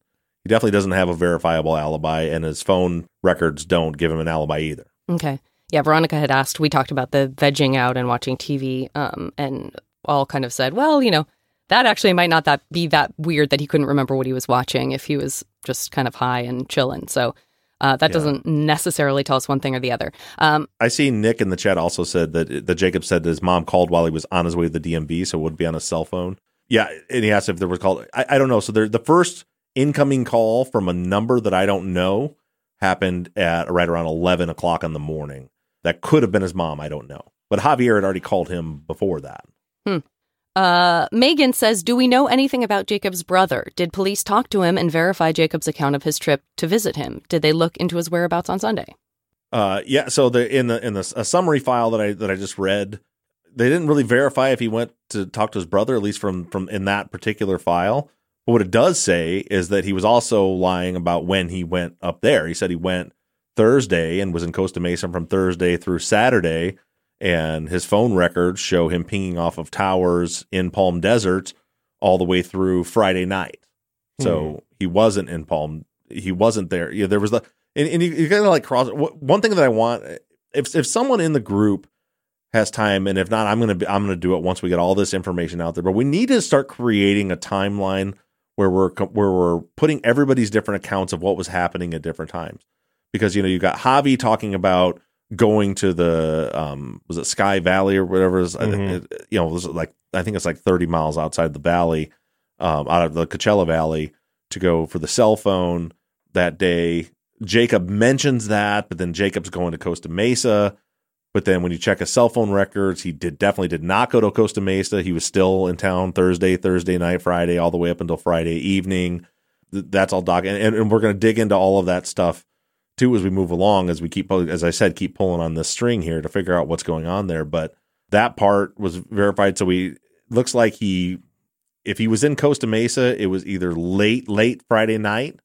He definitely doesn't have a verifiable alibi, and his phone records don't give him an alibi either. Okay. Yeah, Veronica had asked, we talked about the vegging out and watching TV, um, and all kind of said, well, you know, that actually might not that be that weird that he couldn't remember what he was watching if he was just kind of high and chilling. So uh, that Yeah. doesn't necessarily tell us one thing or the other. Um, I see Nick in the chat also said that that Jacob said that his mom called while he was on his way to the DMV, so it would be on his cell phone. Yeah, and he asked if there was called. I, I don't know. So there, the first incoming call from a number that I don't know happened at right around eleven o'clock in the morning. That could have been his mom. I don't know, but Javier had already called him before that. Hmm. Uh, Megan says, Do we know anything about Jacob's brother? Did police talk to him and verify Jacob's account of his trip to visit him? Did they look into his whereabouts on Sunday? Uh, yeah. So the in the in the a summary file that I that I just read, they didn't really verify if he went to talk to his brother, at least from from in that particular file. But what it does say is that he was also lying about when he went up there. He said he went Thursday and was in Costa Mesa from Thursday through Saturday, and his phone records show him pinging off of towers in Palm Desert all the way through Friday night. So hmm. he wasn't in Palm. He wasn't there. Yeah, there was the and, and you, you gotta like cross. One thing that I want if if someone in the group has time, and if not, I'm gonna be, I'm gonna do it once we get all this information out there. But we need to start creating a timeline where we're where we're putting everybody's different accounts of what was happening at different times. Because you know you got Javi talking about going to the um was it Sky Valley or whatever it is, Mhm. it- you know it was like I think it's like 30 miles outside the valley um, out of the Coachella Valley to go for the cell phone that day. Jacob mentions that, but then Jacob's going to Costa Mesa. But then when you check his cell phone records, he did definitely did not go to Costa Mesa. He was still in town Thursday, Thursday night, Friday, all the way up until Friday evening. That's all doc, and, and we're going to dig into all of that stuff too as we move along. As we keep, as I said, keep pulling on this string here to figure out what's going on there. But that part was verified, so we looks like he if he was in Costa Mesa, it was either late, late Friday night.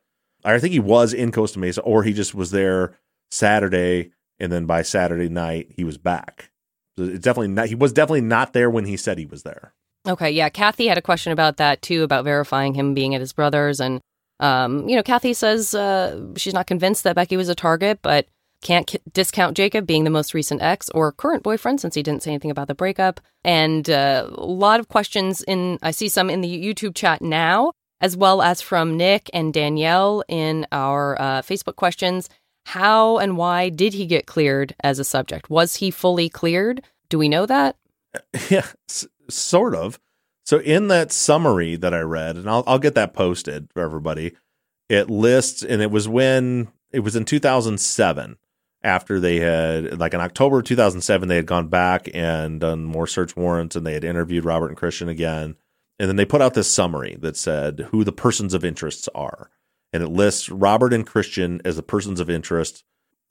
I think he was in Costa Mesa, or he just was there Saturday, and then by Saturday night he was back. So It's definitely not. He was definitely not there when he said he was there. Okay, yeah. Kathy had a question about that too, about verifying him being at his brother's. And, um, you know, Kathy says uh, she's not convinced that Becky was a target, but can't k- discount Jacob being the most recent ex or current boyfriend since he didn't say anything about the breakup. And uh, a lot of questions in, I see some in the YouTube chat now, as well as from Nick and Danielle in our uh, Facebook questions. How and why did he get cleared as a subject? Was he fully cleared? Do we know that? (laughs) yeah, s- sort of. So in that summary that I read, and I'll I'll get that posted for everybody. It lists, and it was when it was in 2007. After they had, like in October 2007, they had gone back and done more search warrants, and they had interviewed Robert and Christian again. And then they put out this summary that said who the persons of interests are, and it lists Robert and Christian as the persons of interest,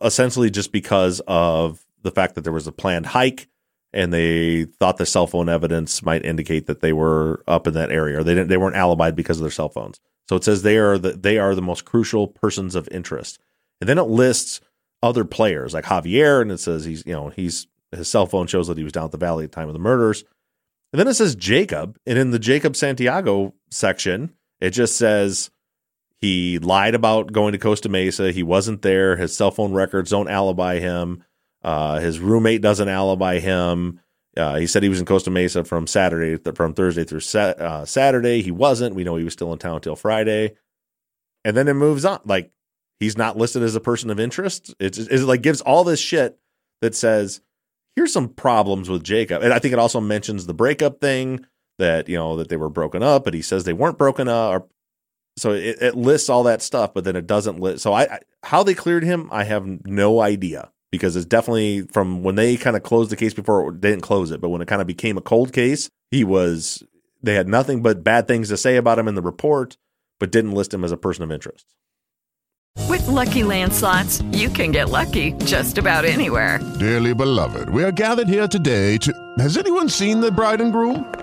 essentially just because of the fact that there was a planned hike and they thought the cell phone evidence might indicate that they were up in that area or they didn't they weren't alibied because of their cell phones. So it says they are the they are the most crucial persons of interest. And then it lists other players like javier and it says he's you know he's his cell phone shows that he was down at the valley at the time of the murders. And then it says jacob and in the jacob santiago section it just says he lied about going to costa mesa he wasn't there his cell phone records don't alibi him uh, his roommate doesn't alibi him. Uh, he said he was in Costa Mesa from Saturday, from Thursday through uh, Saturday. He wasn't. We know he was still in town until Friday, and then it moves on. Like he's not listed as a person of interest. It's it like gives all this shit that says here's some problems with Jacob, and I think it also mentions the breakup thing that you know that they were broken up, but he says they weren't broken up. Or, so it, it lists all that stuff, but then it doesn't list. So I, I how they cleared him, I have no idea because it's definitely from when they kind of closed the case before they didn't close it, but when it kind of became a cold case, he was they had nothing but bad things to say about him in the report, but didn't list him as a person of interest. With Lucky Land slots, you can get lucky just about anywhere. Dearly beloved, we are gathered here today to. Has anyone seen the bride and groom?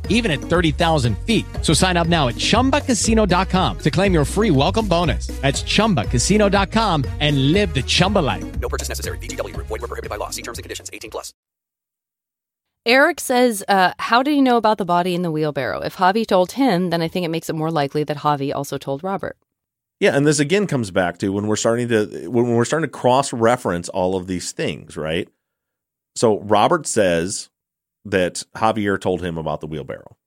even at 30,000 feet. So sign up now at ChumbaCasino.com to claim your free welcome bonus. That's ChumbaCasino.com and live the Chumba life. No purchase necessary. VGW Group. Void were prohibited by law. See terms and conditions. 18 plus. Eric says, uh, How did he know about the body in the wheelbarrow? If Javi told him, then I think it makes it more likely that Javi also told Robert. Yeah, and this again comes back to when we're starting to when we're starting to cross reference all of these things, right? So Robert says that Javier told him about the wheelbarrow.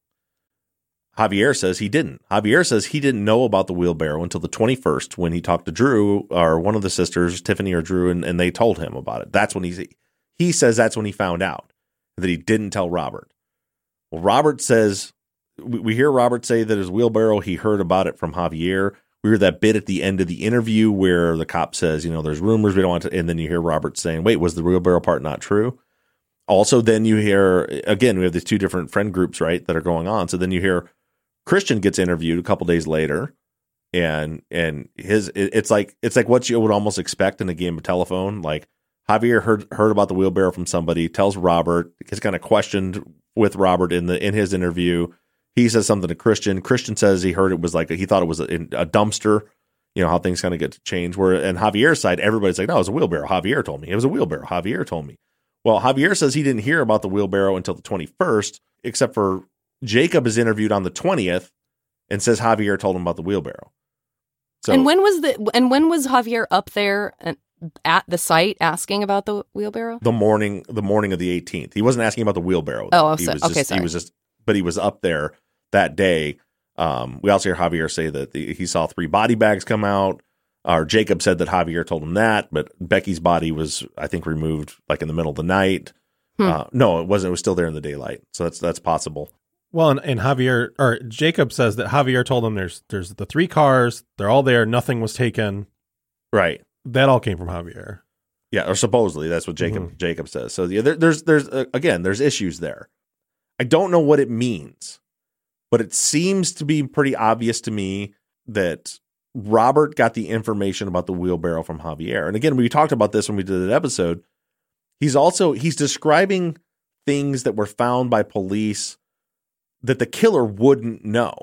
Javier says he didn't. Javier says he didn't know about the wheelbarrow until the 21st when he talked to Drew or one of the sisters, Tiffany or Drew, and, and they told him about it. That's when he's, he says that's when he found out that he didn't tell Robert. Well, Robert says, we, we hear Robert say that his wheelbarrow, he heard about it from Javier. We hear that bit at the end of the interview where the cop says, you know, there's rumors we don't want to, and then you hear Robert saying, wait, was the wheelbarrow part not true? Also, then you hear, again, we have these two different friend groups, right, that are going on. So then you hear Christian gets interviewed a couple days later, and and his it's like it's like what you would almost expect in a game of telephone. Like Javier heard heard about the wheelbarrow from somebody, tells Robert, gets kind of questioned with Robert in the in his interview. He says something to Christian. Christian says he heard it was like he thought it was a, a dumpster. You know how things kind of get to change. Where and Javier's side, everybody's like, no, it was a wheelbarrow. Javier told me it was a wheelbarrow. Javier told me. Well, Javier says he didn't hear about the wheelbarrow until the twenty first, except for Jacob is interviewed on the 20th and says Javier told him about the wheelbarrow. So, and when was the and when was Javier up there at the site asking about the wheelbarrow? The morning the morning of the 18th. He wasn't asking about the wheelbarrow. Oh, he was okay, just, sorry. He was just but he was up there that day. Um, we also hear Javier say that the, he saw three body bags come out. Or Jacob said that Javier told him that, but Becky's body was, I think, removed like in the middle of the night. Hmm. Uh, no, it wasn't. It was still there in the daylight, so that's that's possible. Well, and, and Javier or Jacob says that Javier told him there's there's the three cars, they're all there, nothing was taken. Right. That all came from Javier. Yeah, or supposedly that's what Jacob Jacob says. So yeah, there, there's there's uh, again there's issues there. I don't know what it means, but it seems to be pretty obvious to me that Robert got the information about the wheelbarrow from Javier. And again, we talked about this when we did that episode. He's also he's describing things that were found by police that the killer wouldn't know.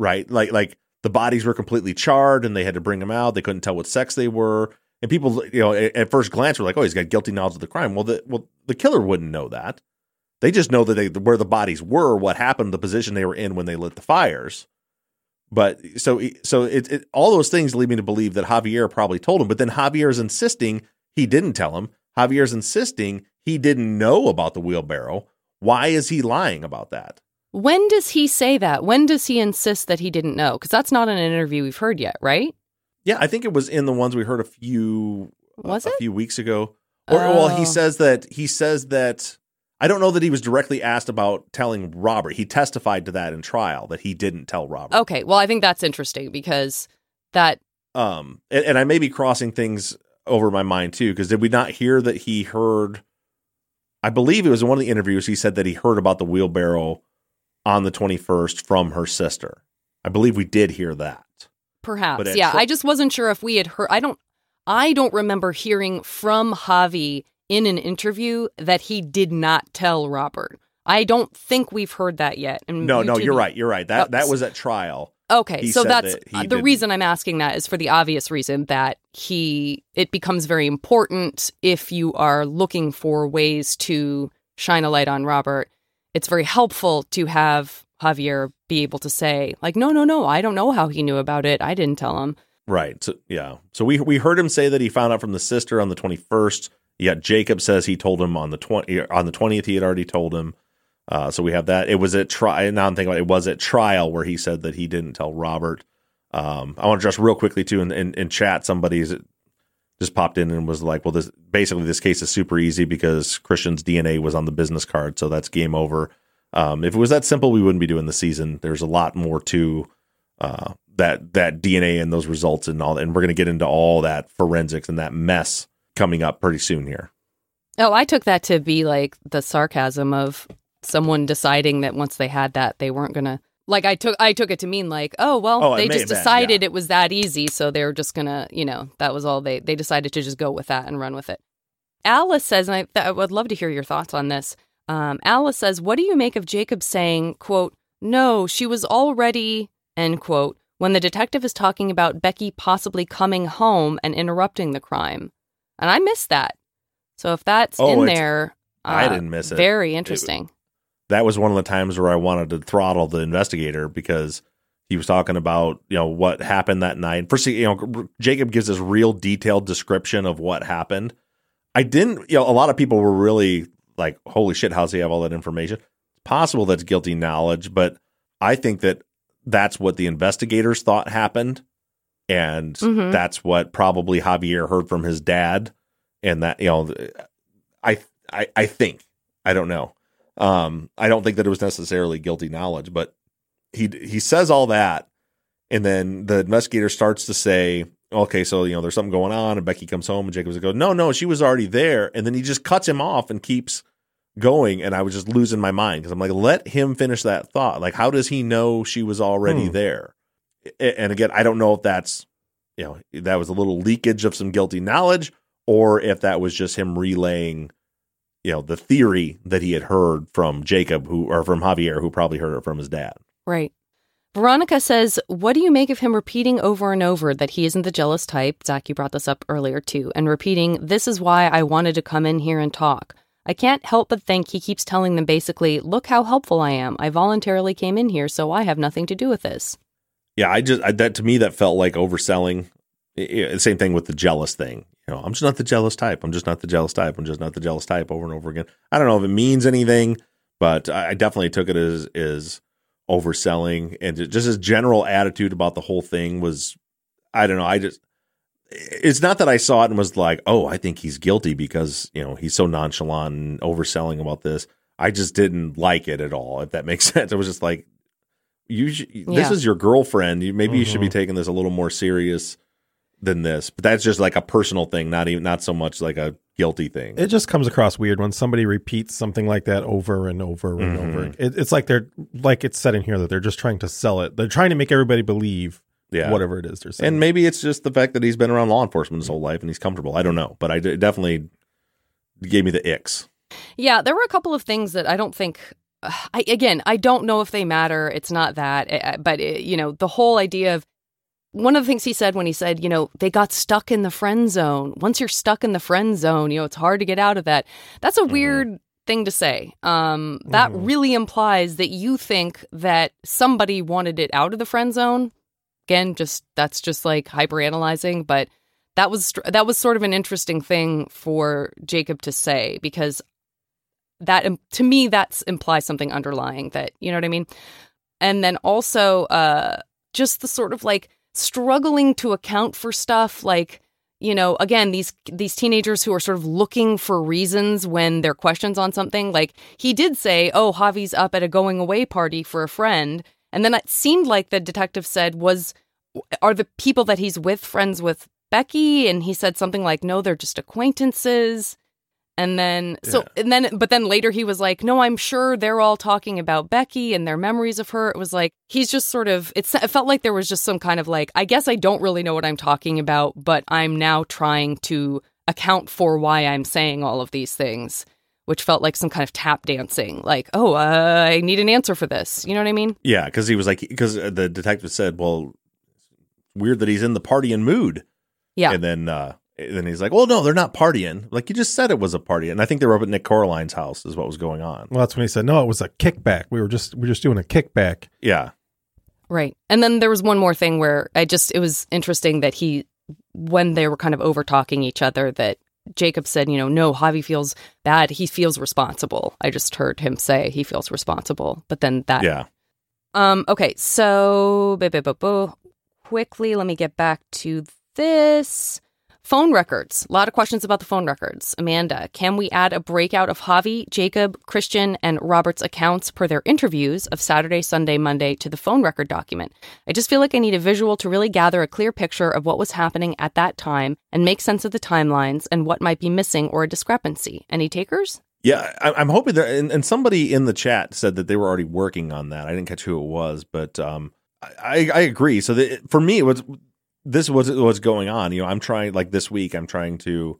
Right? Like like the bodies were completely charred and they had to bring them out. They couldn't tell what sex they were. And people, you know, at, first glance were like, "Oh, he's got guilty knowledge of the crime." Well, the well, the killer wouldn't know that. They just know that they where the bodies were, what happened, the position they were in when they lit the fires. But so so it, it all those things lead me to believe that Javier probably told him. But then Javier is insisting he didn't tell him. Javier's insisting he didn't know about the wheelbarrow. Why is he lying about that? When does he say that? When does he insist that he didn't know? Because that's not an interview we've heard yet, right? Yeah, I think it was in the ones we heard a few Was a it? few weeks ago. Or well, Oh. he says that he says that I don't know that he was directly asked about telling Robert. He testified to that in trial that he didn't tell Robert. Okay, well, I think that's interesting because that Um, and, and I may be crossing things over my mind too, because did we not hear that he heard? I believe it was in one of the interviews. He said that he heard about the wheelbarrow on the twenty first from her sister. I believe we did hear that. perhaps, yeah, tri- I just wasn't sure if we had heard. I don't, I don't remember hearing from Javi in an interview that he did not tell Robert. I don't think we've heard that yet. And no, YouTube, no, you're right. You're right. That that was at trial. Okay, he so that's that the didn't. reason I'm asking that is for the obvious reason that he it becomes very important if you are looking for ways to shine a light on Robert. It's very helpful to have Javier be able to say like, no, no, no, I don't know how he knew about it. I didn't tell him. Right. So yeah. So we we heard him say that he found out from the sister on the 21st. Yet Jacob says he told him on the twenty on the twentieth he had already told him. Uh, so we have that. It was at trial. Now I'm thinking about it, it, was at trial where he said that he didn't tell Robert. Um, I want to address real quickly too in, in, in chat somebody's just popped in and was like, "Well, this basically this case is super easy because Christian's DNA was on the business card, so that's game over." Um, if it was that simple, we wouldn't be doing the season. There's a lot more to uh, that that DNA and those results and all, and we're going to get into all that forensics and that mess coming up pretty soon here. Oh, I took that to be like the sarcasm of someone deciding that once they had that, they weren't gonna like. I took I took it to mean like, oh well, Oh, they just have been, decided it was that easy, so they were just gonna, you know, that was all they they decided to just go with that and run with it. Alice says, and I, th- I would love to hear your thoughts on this. Um, Alice says, "What do you make of Jacob saying, quote, no, she was already, end quote, when the detective is talking about Becky possibly coming home and interrupting the crime?" And I missed that. So if that's Oh, in there, I uh, didn't miss it. Very It- interesting. that was one of the times where I wanted to throttle the investigator because he was talking about you know what happened that night. First, you know, Jacob gives this real detailed description of what happened. I didn't, you know, a lot of people were really like, "Holy shit, how's he have all that information?" It's possible that's guilty knowledge, but I think that that's what the investigators thought happened, and Mhm. that's what probably Javier heard from his dad, and that you know, I I I think I don't know. Um, I don't think that it was necessarily guilty knowledge, but he he says all that, and then the investigator starts to say, "Okay, so you know there's something going on," and Becky comes home, and Jacob's like, "Go, no, no, she was already there," and then he just cuts him off and keeps going, and I was just losing my mind because I'm like, let him finish that thought. Like, how does he know she was already Hmm. there? And again, I don't know if that's you know that was a little leakage of some guilty knowledge, or if that was just him relaying you know the theory that he had heard from Jacob who or from Javier who probably heard it from his dad. Right. Veronica says, What do you make of him repeating over and over that he isn't the jealous type? Zach, you brought this up earlier too, and repeating, This is why I wanted to come in here and talk. I can't help but think he keeps telling them basically, Look how helpful I am. I voluntarily came in here, so I have nothing to do with this. Yeah, I just I, that to me that felt like overselling. I- I- same thing with the jealous thing. You know, I'm just not the jealous type. I'm just not the jealous type. I'm just not the jealous type over and over again. I don't know if it means anything, but I I definitely took it as is overselling and just his general attitude about the whole thing was I don't know. I just it's not that I saw it and was like, oh, I think he's guilty because you know he's so nonchalant and overselling about this. I just didn't like it at all. If that makes (laughs) sense, I was just like you. sh- This is your girlfriend. You maybe you should be Mhm. taking this a little more serious than this. But that's just like a personal thing, not even not so much like a guilty thing. It just comes across weird when somebody repeats something like that over and over and Mhm. over. It, it's like they're like it's said in here that they're just trying to sell it. They're trying to make everybody believe Yeah. whatever it is they're saying. And maybe it's just the fact that he's been around law enforcement his whole life and he's comfortable. I don't know, but I d- definitely gave me the icks. Yeah, there were a couple of things that I don't think. (sighs) I, again, I don't know if they matter. It's not that, eh, but eh, you know, the whole idea of one of the things he said when he said, you know, they got stuck in the friend zone. Once you're stuck in the friend zone, you know, it's hard to get out of that. That's a weird thing to say. Um, that really implies that you think that somebody wanted it out of the friend zone. Again, just that's just like hyperanalyzing, but that was that was sort of an interesting thing for Jacob to say because that to me that's implies something underlying that you know what I mean. And then also uh just the sort of like struggling to account for stuff like you know again these these teenagers who are sort of looking for reasons when they're questions on something like he did say oh Javi's up at a going away party for a friend. And then it seemed like the detective said was are the people that he's with friends with Becky? And he said something like no they're just acquaintances and then so and then but then later he was like no I'm sure they're all talking about Becky and their memories of her it was like he's just sort of it's, it felt like there was just some kind of like I guess I don't really know what I'm talking about but I'm now trying to account for why I'm saying all of these things which felt like some kind of tap dancing like oh uh, I need an answer for this you know what I mean Yeah, because he was like, because the detective said, well, weird that he's in the party and mood. Yeah. And then, uh, then he's like, well, no, they're not partying. Like you just said it was a party. And I think they were up at Nick Coraline's house is what was going on. well, that's when he said, "No, it was a kickback. We were just we are just doing a kickback." Yeah. Right. And then there was one more thing where I just, it was interesting that he, when they were kind of over talking each other, that Jacob said, you know, no, Javi feels bad. He feels responsible. I just heard him say he feels responsible. But then that. Yeah. Um, okay. So, quickly, let me get back to this. Phone records. A lot of questions about the phone records. Amanda, can we add a breakout of Javi, Jacob, Christian, and Robert's accounts per their interviews of Saturday, Sunday, Monday to the phone record document? I just feel like I need a visual to really gather a clear picture of what was happening at that time and make sense of the timelines and what might be missing or a discrepancy. Any takers? Yeah, I'm hoping that, and, and somebody in the chat said that they were already working on that. I didn't catch who it was, but um, I, I agree. So the, for me, it was this was what's going on. You know, I'm trying like this week. I'm trying to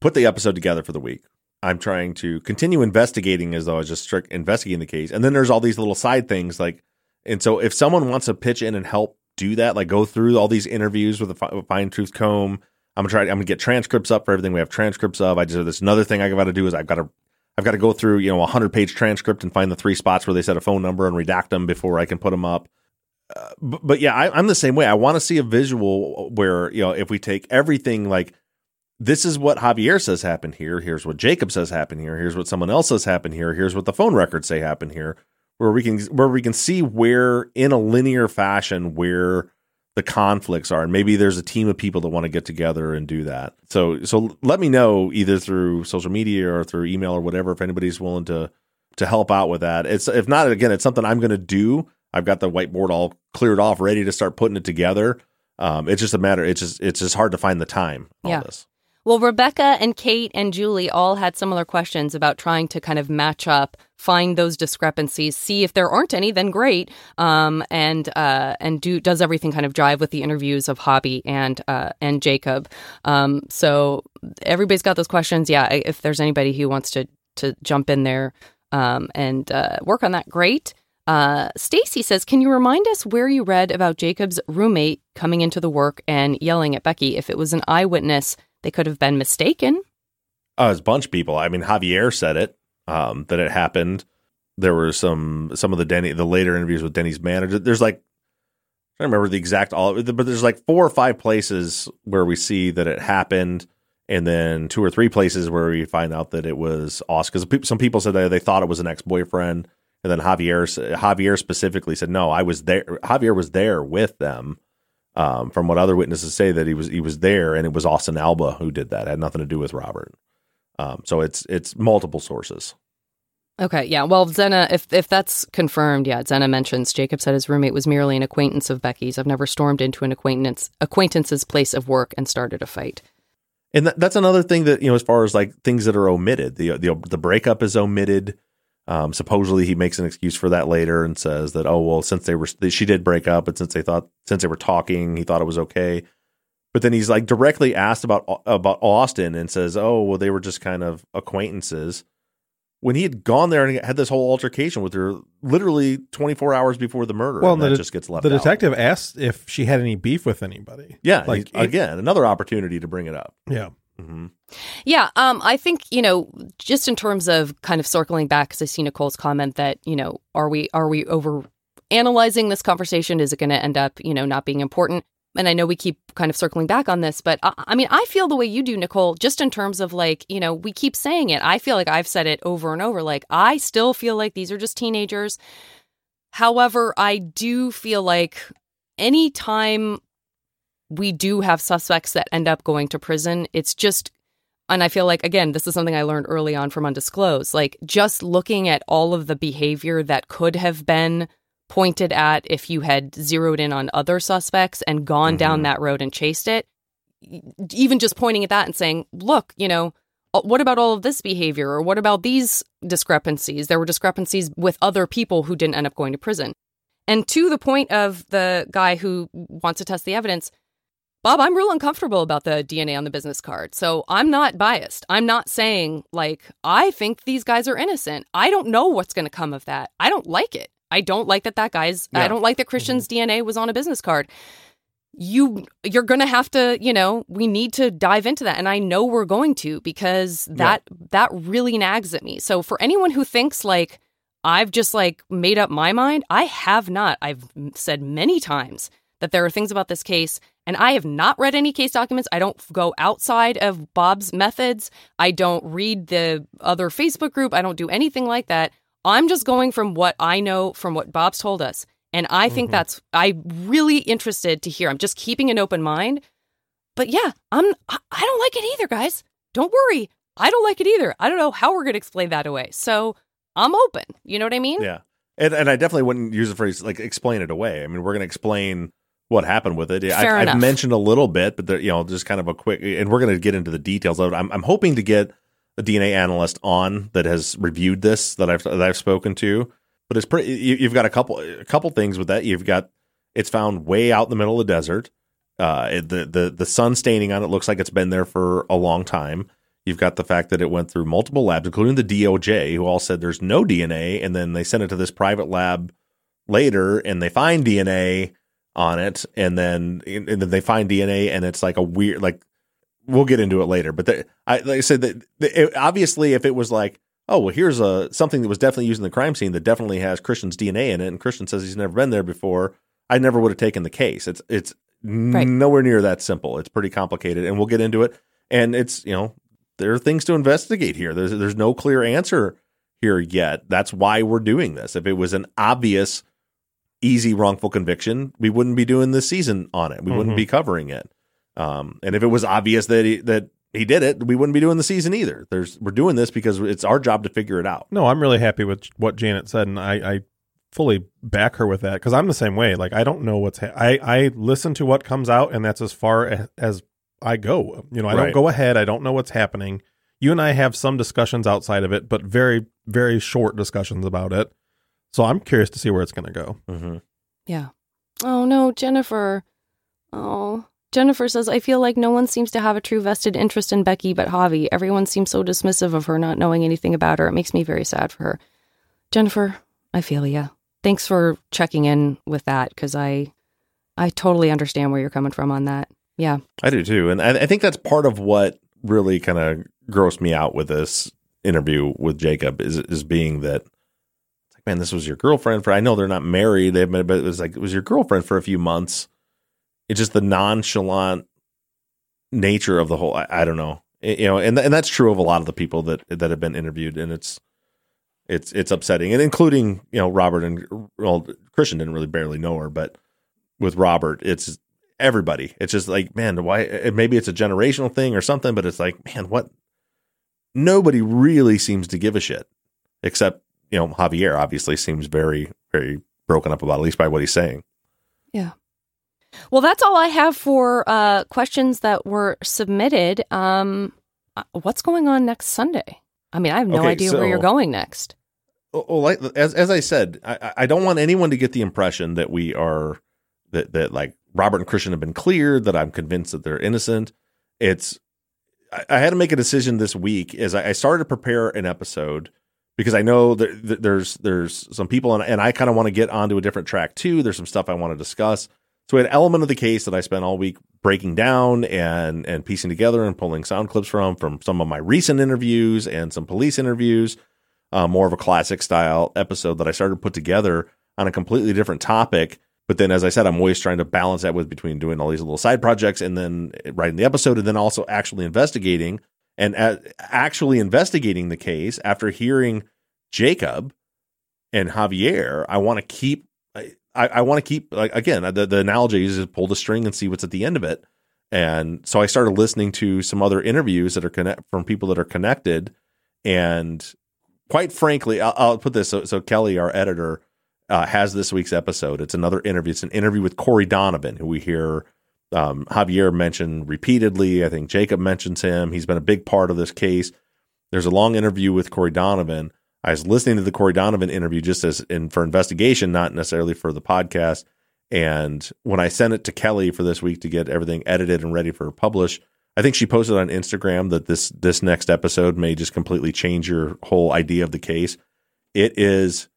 put the episode together for the week. I'm trying to continue investigating as though I was just strict investigating the case. And then there's all these little side things like, and so if someone wants to pitch in and help do that, like go through all these interviews with a fine tooth comb, I'm gonna try. I'm gonna get transcripts up for everything we have transcripts of. I just this another thing I got to do is I've got to I've got to go through you know a hundred page transcript and find the three spots where they said a phone number and redact them before I can put them up Uh, but, but, yeah, I, I'm the same way. I want to see a visual where you know if we take everything like this is what Javier says happened here. Here's what Jacob says happened here. Here's what someone else says happened here. Here's what the phone records say happened here. Where we can where we can see where in a linear fashion where the conflicts are, and maybe there's a team of people that want to get together and do that. So so let me know either through social media or through email or whatever if anybody's willing to to help out with that. It's if not again, it's something I'm going to do I've got the whiteboard all cleared off, ready to start putting it together. Um, it's just a matter. It's just it's just hard to find the time. All yeah. This. Well, Rebecca and Kate and Julie all had similar questions about trying to kind of match up, find those discrepancies, see if there aren't any, then great, um, and uh, and do does everything kind of drive with the interviews of Javi and uh, and Jacob. Um, so everybody's got those questions. Yeah, if there's anybody who wants to to jump in there um, and uh, work on that, great. Uh, Stacy says, "Can you remind us where you read about Jacob's roommate coming into the work and yelling at Becky? If it was an eyewitness, they could have been mistaken." Uh, was a bunch of people. I mean, Javier said it um, that it happened. There were some some of the Denny the later interviews with Denny's manager. There's like I don't remember the exact all, but there's like four or five places where we see that it happened, and then two or three places where we find out that it was Oscar. Some people said they, they thought it was an ex boyfriend. And then Javier Javier specifically said, "No, I was there. Javier was there with them." Um, from what other witnesses say, that he was he was there, and it was Austin Alba who did that. It had nothing to do with Robert. Um, so it's it's multiple sources. Okay, yeah. Well, Zena, if if that's confirmed, yeah, Zena mentions Jacob said his roommate was merely an acquaintance of Becky's. I've never stormed into an acquaintance acquaintance's place of work and started a fight. And that, that's another thing that you know, as far as like things that are omitted, the the the breakup is omitted. Um, supposedly, he makes an excuse for that later and says that, oh well, since they were she did break up, and since they thought since they were talking, he thought it was okay. But then he's like directly asked about about Austin and says, oh well, they were just kind of acquaintances. When he had gone there and had this whole altercation with her, literally 24 hours before the murder, well, and that the, just gets left. The out. detective asked if she had any beef with anybody. Yeah, like again, another opportunity to bring it up. Yeah. Mm-hmm. Yeah, um, I think you know, just in terms of kind of circling back, because I see Nicole's comment that you know, are we are we over analyzing this conversation? Is it going to end up you know not being important? And I know we keep kind of circling back on this, but I, I mean, I feel the way you do, Nicole. Just in terms of like you know, we keep saying it. I feel like I've said it over and over. Like I still feel like these are just teenagers. However, I do feel like anytime we do have suspects that end up going to prison. It's just, and I feel like, again, this is something I learned early on from Undisclosed. Like, just looking at all of the behavior that could have been pointed at if you had zeroed in on other suspects and gone mm-hmm. down that road and chased it, even just pointing at that and saying, look, you know, uh, what about all of this behavior or what about these discrepancies? There were discrepancies with other people who didn't end up going to prison. And to the point of the guy who wants to test the evidence, Bob, I'm real uncomfortable about the DNA on the business card. So I'm not biased. I'm not saying, like, I think these guys are innocent. I don't know what's going to come of that. I don't like it. I don't like that that guy's, yeah. I don't like that Christian's mm-hmm. DNA was on a business card. You, you're going to have to, you know, we need to dive into that. And I know we're going to because that, yeah. that really nags at me. So for anyone who thinks like, I've just like made up my mind, I have not. I've said many times that there are things about this case and I have not read any case documents. I don't go outside of Bob's methods. I don't read the other Facebook group. I don't do anything like that. I'm just going from what I know from what Bob's told us. And I think mm-hmm. that's, I'm really interested to hear. I'm just keeping an open mind. but yeah, I'm I I don't like it either, guys. Don't worry. I don't like it either. I don't know how we're going to explain that away. So I'm open. You know what I mean? Yeah. And and I definitely wouldn't use the phrase like explain it away. I mean, we're going to explain what happened with it. Fair I, I've mentioned a little bit, but there, you know, just kind of a quick, and we're going to get into the details of it. I'm, I'm hoping to get a DNA analyst on that has reviewed this that I've that I've spoken to. But it's pretty. You, you've got a couple a couple things with that. You've got it's found way out in the middle of the desert. Uh, it- the the the sun staining on it looks like it's been there for a long time. You've got the fact that it went through multiple labs, including the DOJ, who all said there's no DNA, and then they sent it to this private lab later, and they find DNA on it, and then and then they find DNA, and it's like a weird like. We'll get into it later, but the, I like I said that it, obviously, if it was like, oh well, here's a something that was definitely used in the crime scene that definitely has Christian's DNA in it, and Christian says he's never been there before, I never would have taken the case. It's it's nowhere near that simple. It's pretty complicated, and we'll get into it. And it's you know there are things to investigate here. There's there's no clear answer here yet. That's why we're doing this. If it was an obvious, easy wrongful conviction, we wouldn't be doing this season on it. We wouldn't Mhm. be covering it. Um, and if it was obvious that he, that he did it, we wouldn't be doing the season either. There's we're doing this because it's our job to figure it out. No, I'm really happy with what Janet said, and I, I fully back her with that because I'm the same way. Like I don't know what's ha- I I listen to what comes out, and that's as far a- as I go. You know, I Right. don't go ahead. I don't know what's happening. You and I have some discussions outside of it, but very very short discussions about it. So I'm curious to see where it's going to go. Mm-hmm. Yeah. Oh no, Jennifer. Oh. Jennifer says, I feel like no one seems to have a true vested interest in Becky but Javi. Everyone seems so dismissive of her not knowing anything about her. It makes me very sad for her. Jennifer, I feel ya. Thanks for checking in with that because I I totally understand where you're coming from on that. Yeah. I do too, and I, I think that's part of what really kind of grossed me out with this interview with Jacob is is being that it's like, man, this was your girlfriend for. I know they're not married, but it was like it was your girlfriend for a few months. It's just the nonchalant nature of the whole. I, I don't know, It- you know, and and that's true of a lot of the people that that have been interviewed, and it's it's it's upsetting, and including you know Robert and well Christian didn't really barely know her, but with Robert, it's everybody. It's just like, man, why? Maybe it's a generational thing or something, but it's like, man, what? Nobody really seems to give a shit, except you know Javier. Obviously, seems very, very broken up about, at least by what he's saying. Yeah. Well, that's all I have for uh, questions that were submitted. Um, uh, what's going on next Sunday? I mean, I have no Okay, idea where you're going next. Well, well, like as as I said, I, I don't want anyone to get the impression that we are that that like Robert and Christian have been cleared. That I'm convinced that they're innocent. It's I, I had to make a decision this week as I, I started to prepare an episode because I know that, there's there's some people and, and I kind of want to get onto a different track too. There's some stuff I want to discuss. So we an element of the case that I spent all week breaking down and and piecing together and pulling sound clips from from some of my recent interviews and some police interviews uh, more of a classic style episode that I started to put together on a completely different topic. But then, as I said, I'm always trying to balance that with between doing all these little side projects and then writing the episode and then also actually investigating and actually investigating the case after hearing Jacob and Javier. I want to keep, I, I want to keep, like, again, the, the analogy is pull the string and see what's at the end of it. And so I started listening to some other interviews that are connect from people that are connected and quite frankly, I'll, I'll put this so, so Kelly, our editor, uh, has this week's episode. It's another interview. It's an interview with Corey Donovan, who we hear um, Javier mentioned repeatedly. I think Jacob mentions him. He's been a big part of this case. There's a long interview with Corey Donovan. I was listening to the Corey Donovan interview just as in for investigation, not necessarily for the podcast. And when I sent it to Kelly for this week to get everything edited and ready for publish, I think she posted on Instagram that this this next episode may just completely change your whole idea of the case. It is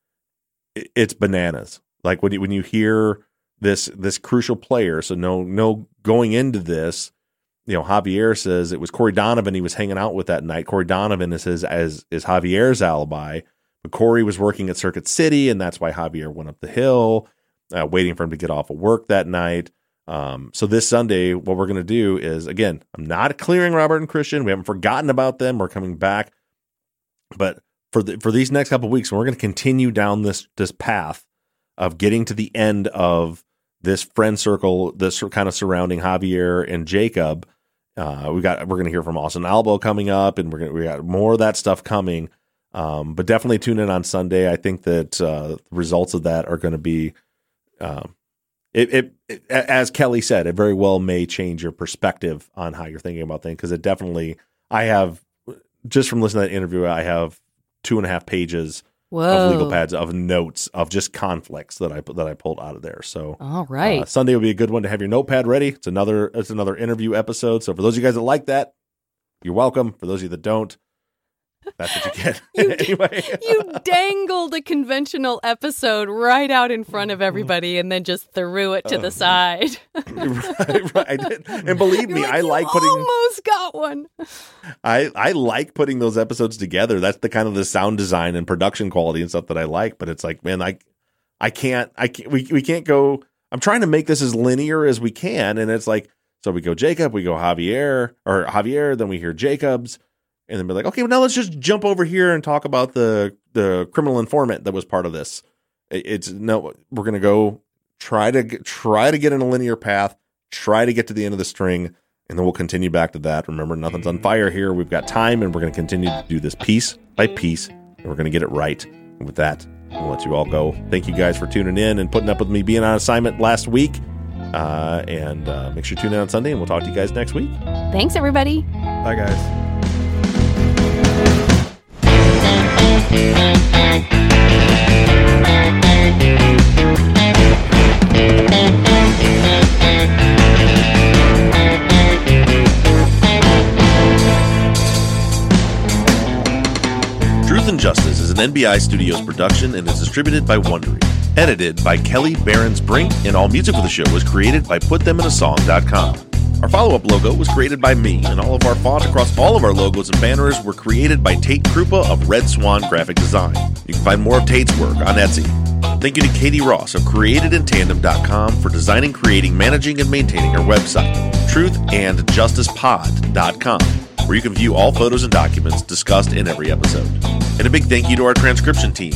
it's bananas. Like when you when you hear this this crucial player, so no no going into this, you know, Javier says it was Corey Donovan he was hanging out with that night. Corey Donovan is his as is Javier's alibi. But Corey was working at Circuit City, and that's why Javier went up the hill, uh, waiting for him to get off of work that night. Um, so this Sunday, what we're going to do is again, I'm not clearing Robert and Christian. We haven't forgotten about them. We're coming back, but for the, for these next couple weeks, we're going to continue down this this path of getting to the end of this friend circle, this kind of surrounding Javier and Jacob. Uh, we got we're going to hear from Austin Albo coming up, and we're gonna, we got more of that stuff coming. Um, but definitely tune in on Sunday. I think that uh, results of that are going to be, um, it, it, it, as Kelly said, it very well may change your perspective on how you're thinking about things because it definitely. I have just from listening to that interview, I have two and a half pages Whoa. of legal pads of notes of just conflicts that I that I pulled out of there. So All right. uh, Sunday will be a good one to have your notepad ready. It's another it's another interview episode. So for those of you guys that like that, you're welcome. For those of you that don't, that's what you get. (laughs) (laughs) anyway, you dangled a conventional episode right out in front of mm-hmm. everybody and then just threw it to the um, side. (laughs) right, right. I did. And believe me, I like putting Almost got one. I I like putting those episodes together. That's the kind of the sound design and production quality and stuff that I like. But it's like, man, I I can't I can't we we can't go. I'm trying to make this as linear as we can, and it's like so we go Jacob, we go Javier or Javier, then we hear Jacobs, and then be like, okay, well now let's just jump over here and talk about the the criminal informant that was part of this. It's no, we're gonna go try to try to get in a linear path, try to get to the end of the string, and then we'll continue back to that. Remember, nothing's on fire here. We've got time, and we're going to continue to do this piece by piece, and we're going to get it right. And with that, we'll let you all go. Thank you guys for tuning in and putting up with me being on assignment last week. Uh, and uh, make sure you tune in on Sunday, and we'll talk to you guys next week. Thanks, everybody. Bye, guys. Justice is an NBI Studios production and is distributed by Wondery. Edited by Kelly Barons Brink, and all music for the show was created by PutThemInASong.com. Our follow up logo was created by me, and all of our font across all of our logos and banners were created by Tate Krupa of Red Swan Graphic Design. You can find more of Tate's work on Etsy. Thank you to Katie Ross of CreatedInTandem.com for designing, creating, managing, and maintaining our website, truthandjusticepod.com, where you can view all photos and documents discussed in every episode. And a big thank you to our transcription team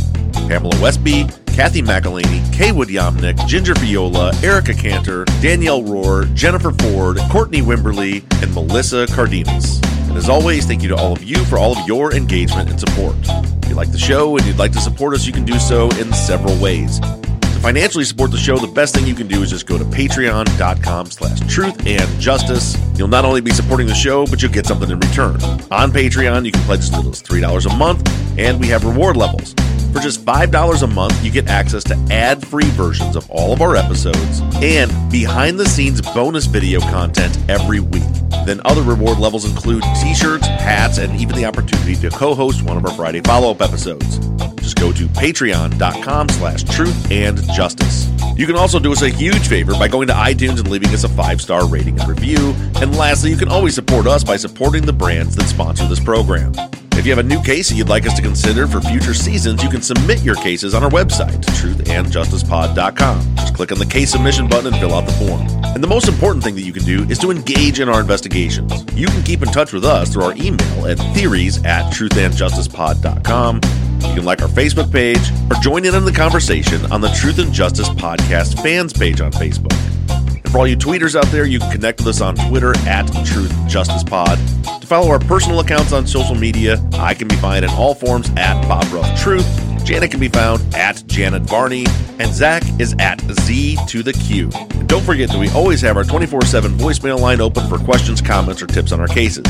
Pamela Westby, Kathy McElhaney, Kaywood Yomnick, Ginger Viola, Erica Cantor, Danielle Rohr, Jennifer Ford, Courtney Wimberly, and Melissa Cardenas. And as always, thank you to all of you for all of your engagement and support. If you like the show and you'd like to support us, you can do so in several ways. To financially support the show, the best thing you can do is just go to patreon.com slash truth and justice. You'll not only be supporting the show, but you'll get something in return. On Patreon, you can pledge as little as $3 a month, and we have reward levels. For just $5 a month, you get access to ad free versions of all of our episodes and behind the scenes bonus video content every week. Then other reward levels include t shirts, hats, and even the opportunity to co host one of our Friday follow up episodes. Just go to patreon.com slash truth and justice. You can also do us a huge favor by going to iTunes and leaving us a five star rating and review. And lastly, you can always support us by supporting the brands that sponsor this program. If you have a new case that you'd like us to consider for future seasons, you can submit your cases on our website, truthandjusticepod.com. Just click on the case submission button and fill out the form. And the most important thing that you can do is to engage in our investigations. You can keep in touch with us through our email at theories at truthandjusticepod.com. You can like our Facebook page or join in on the conversation on the Truth and Justice Podcast fans page on Facebook. And for all you tweeters out there, you can connect with us on Twitter at Truth Justice Pod. To follow our personal accounts on social media, I can be found in all forms at Bob Ruff Truth. Janet can be found at Janet Varney, and Zach is at Z to the Q. And don't forget that we always have our 24 7 voicemail line open for questions, comments, or tips on our cases.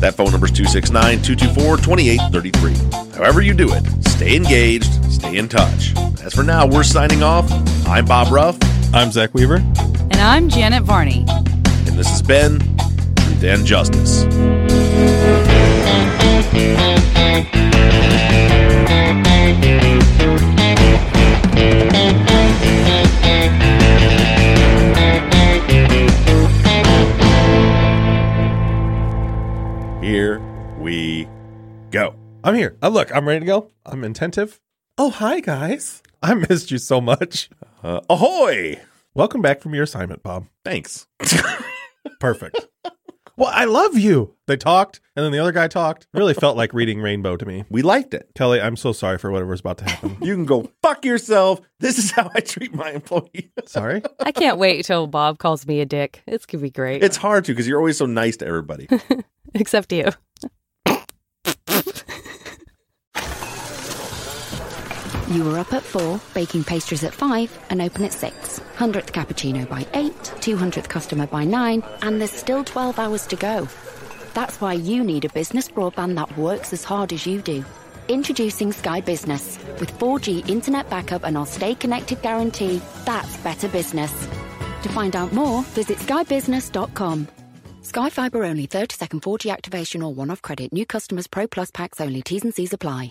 That phone number is 269 224 2833. However, you do it, stay engaged, stay in touch. As for now, we're signing off. I'm Bob Ruff. I'm Zach Weaver. And I'm Janet Varney. And this has been Truth and Justice. Here we go. I'm here. Oh, look, I'm ready to go. I'm attentive. Oh, hi, guys. I missed you so much. Uh, ahoy! Welcome back from your assignment, Bob. Thanks. (laughs) Perfect. Well, I love you. They talked, and then the other guy talked. It really felt like reading Rainbow to me. We liked it. Kelly, I'm so sorry for whatever's about to happen. (laughs) You can go fuck yourself. This is how I treat my employee. sorry. I can't wait till Bob calls me a dick. It's gonna be great. It's hard to because you're always so nice to everybody. (laughs) Except you. You were up at 4, baking pastries at 5, and open at 6. 100th cappuccino by 8, 200th customer by 9, and there's still 12 hours to go. That's why you need a business broadband that works as hard as you do. Introducing Sky Business. With 4G internet backup and our stay connected guarantee, that's better business. To find out more, visit skybusiness.com. Sky Fiber only 30 second 4G activation or one off credit. New customers Pro Plus packs only. T's and C's apply.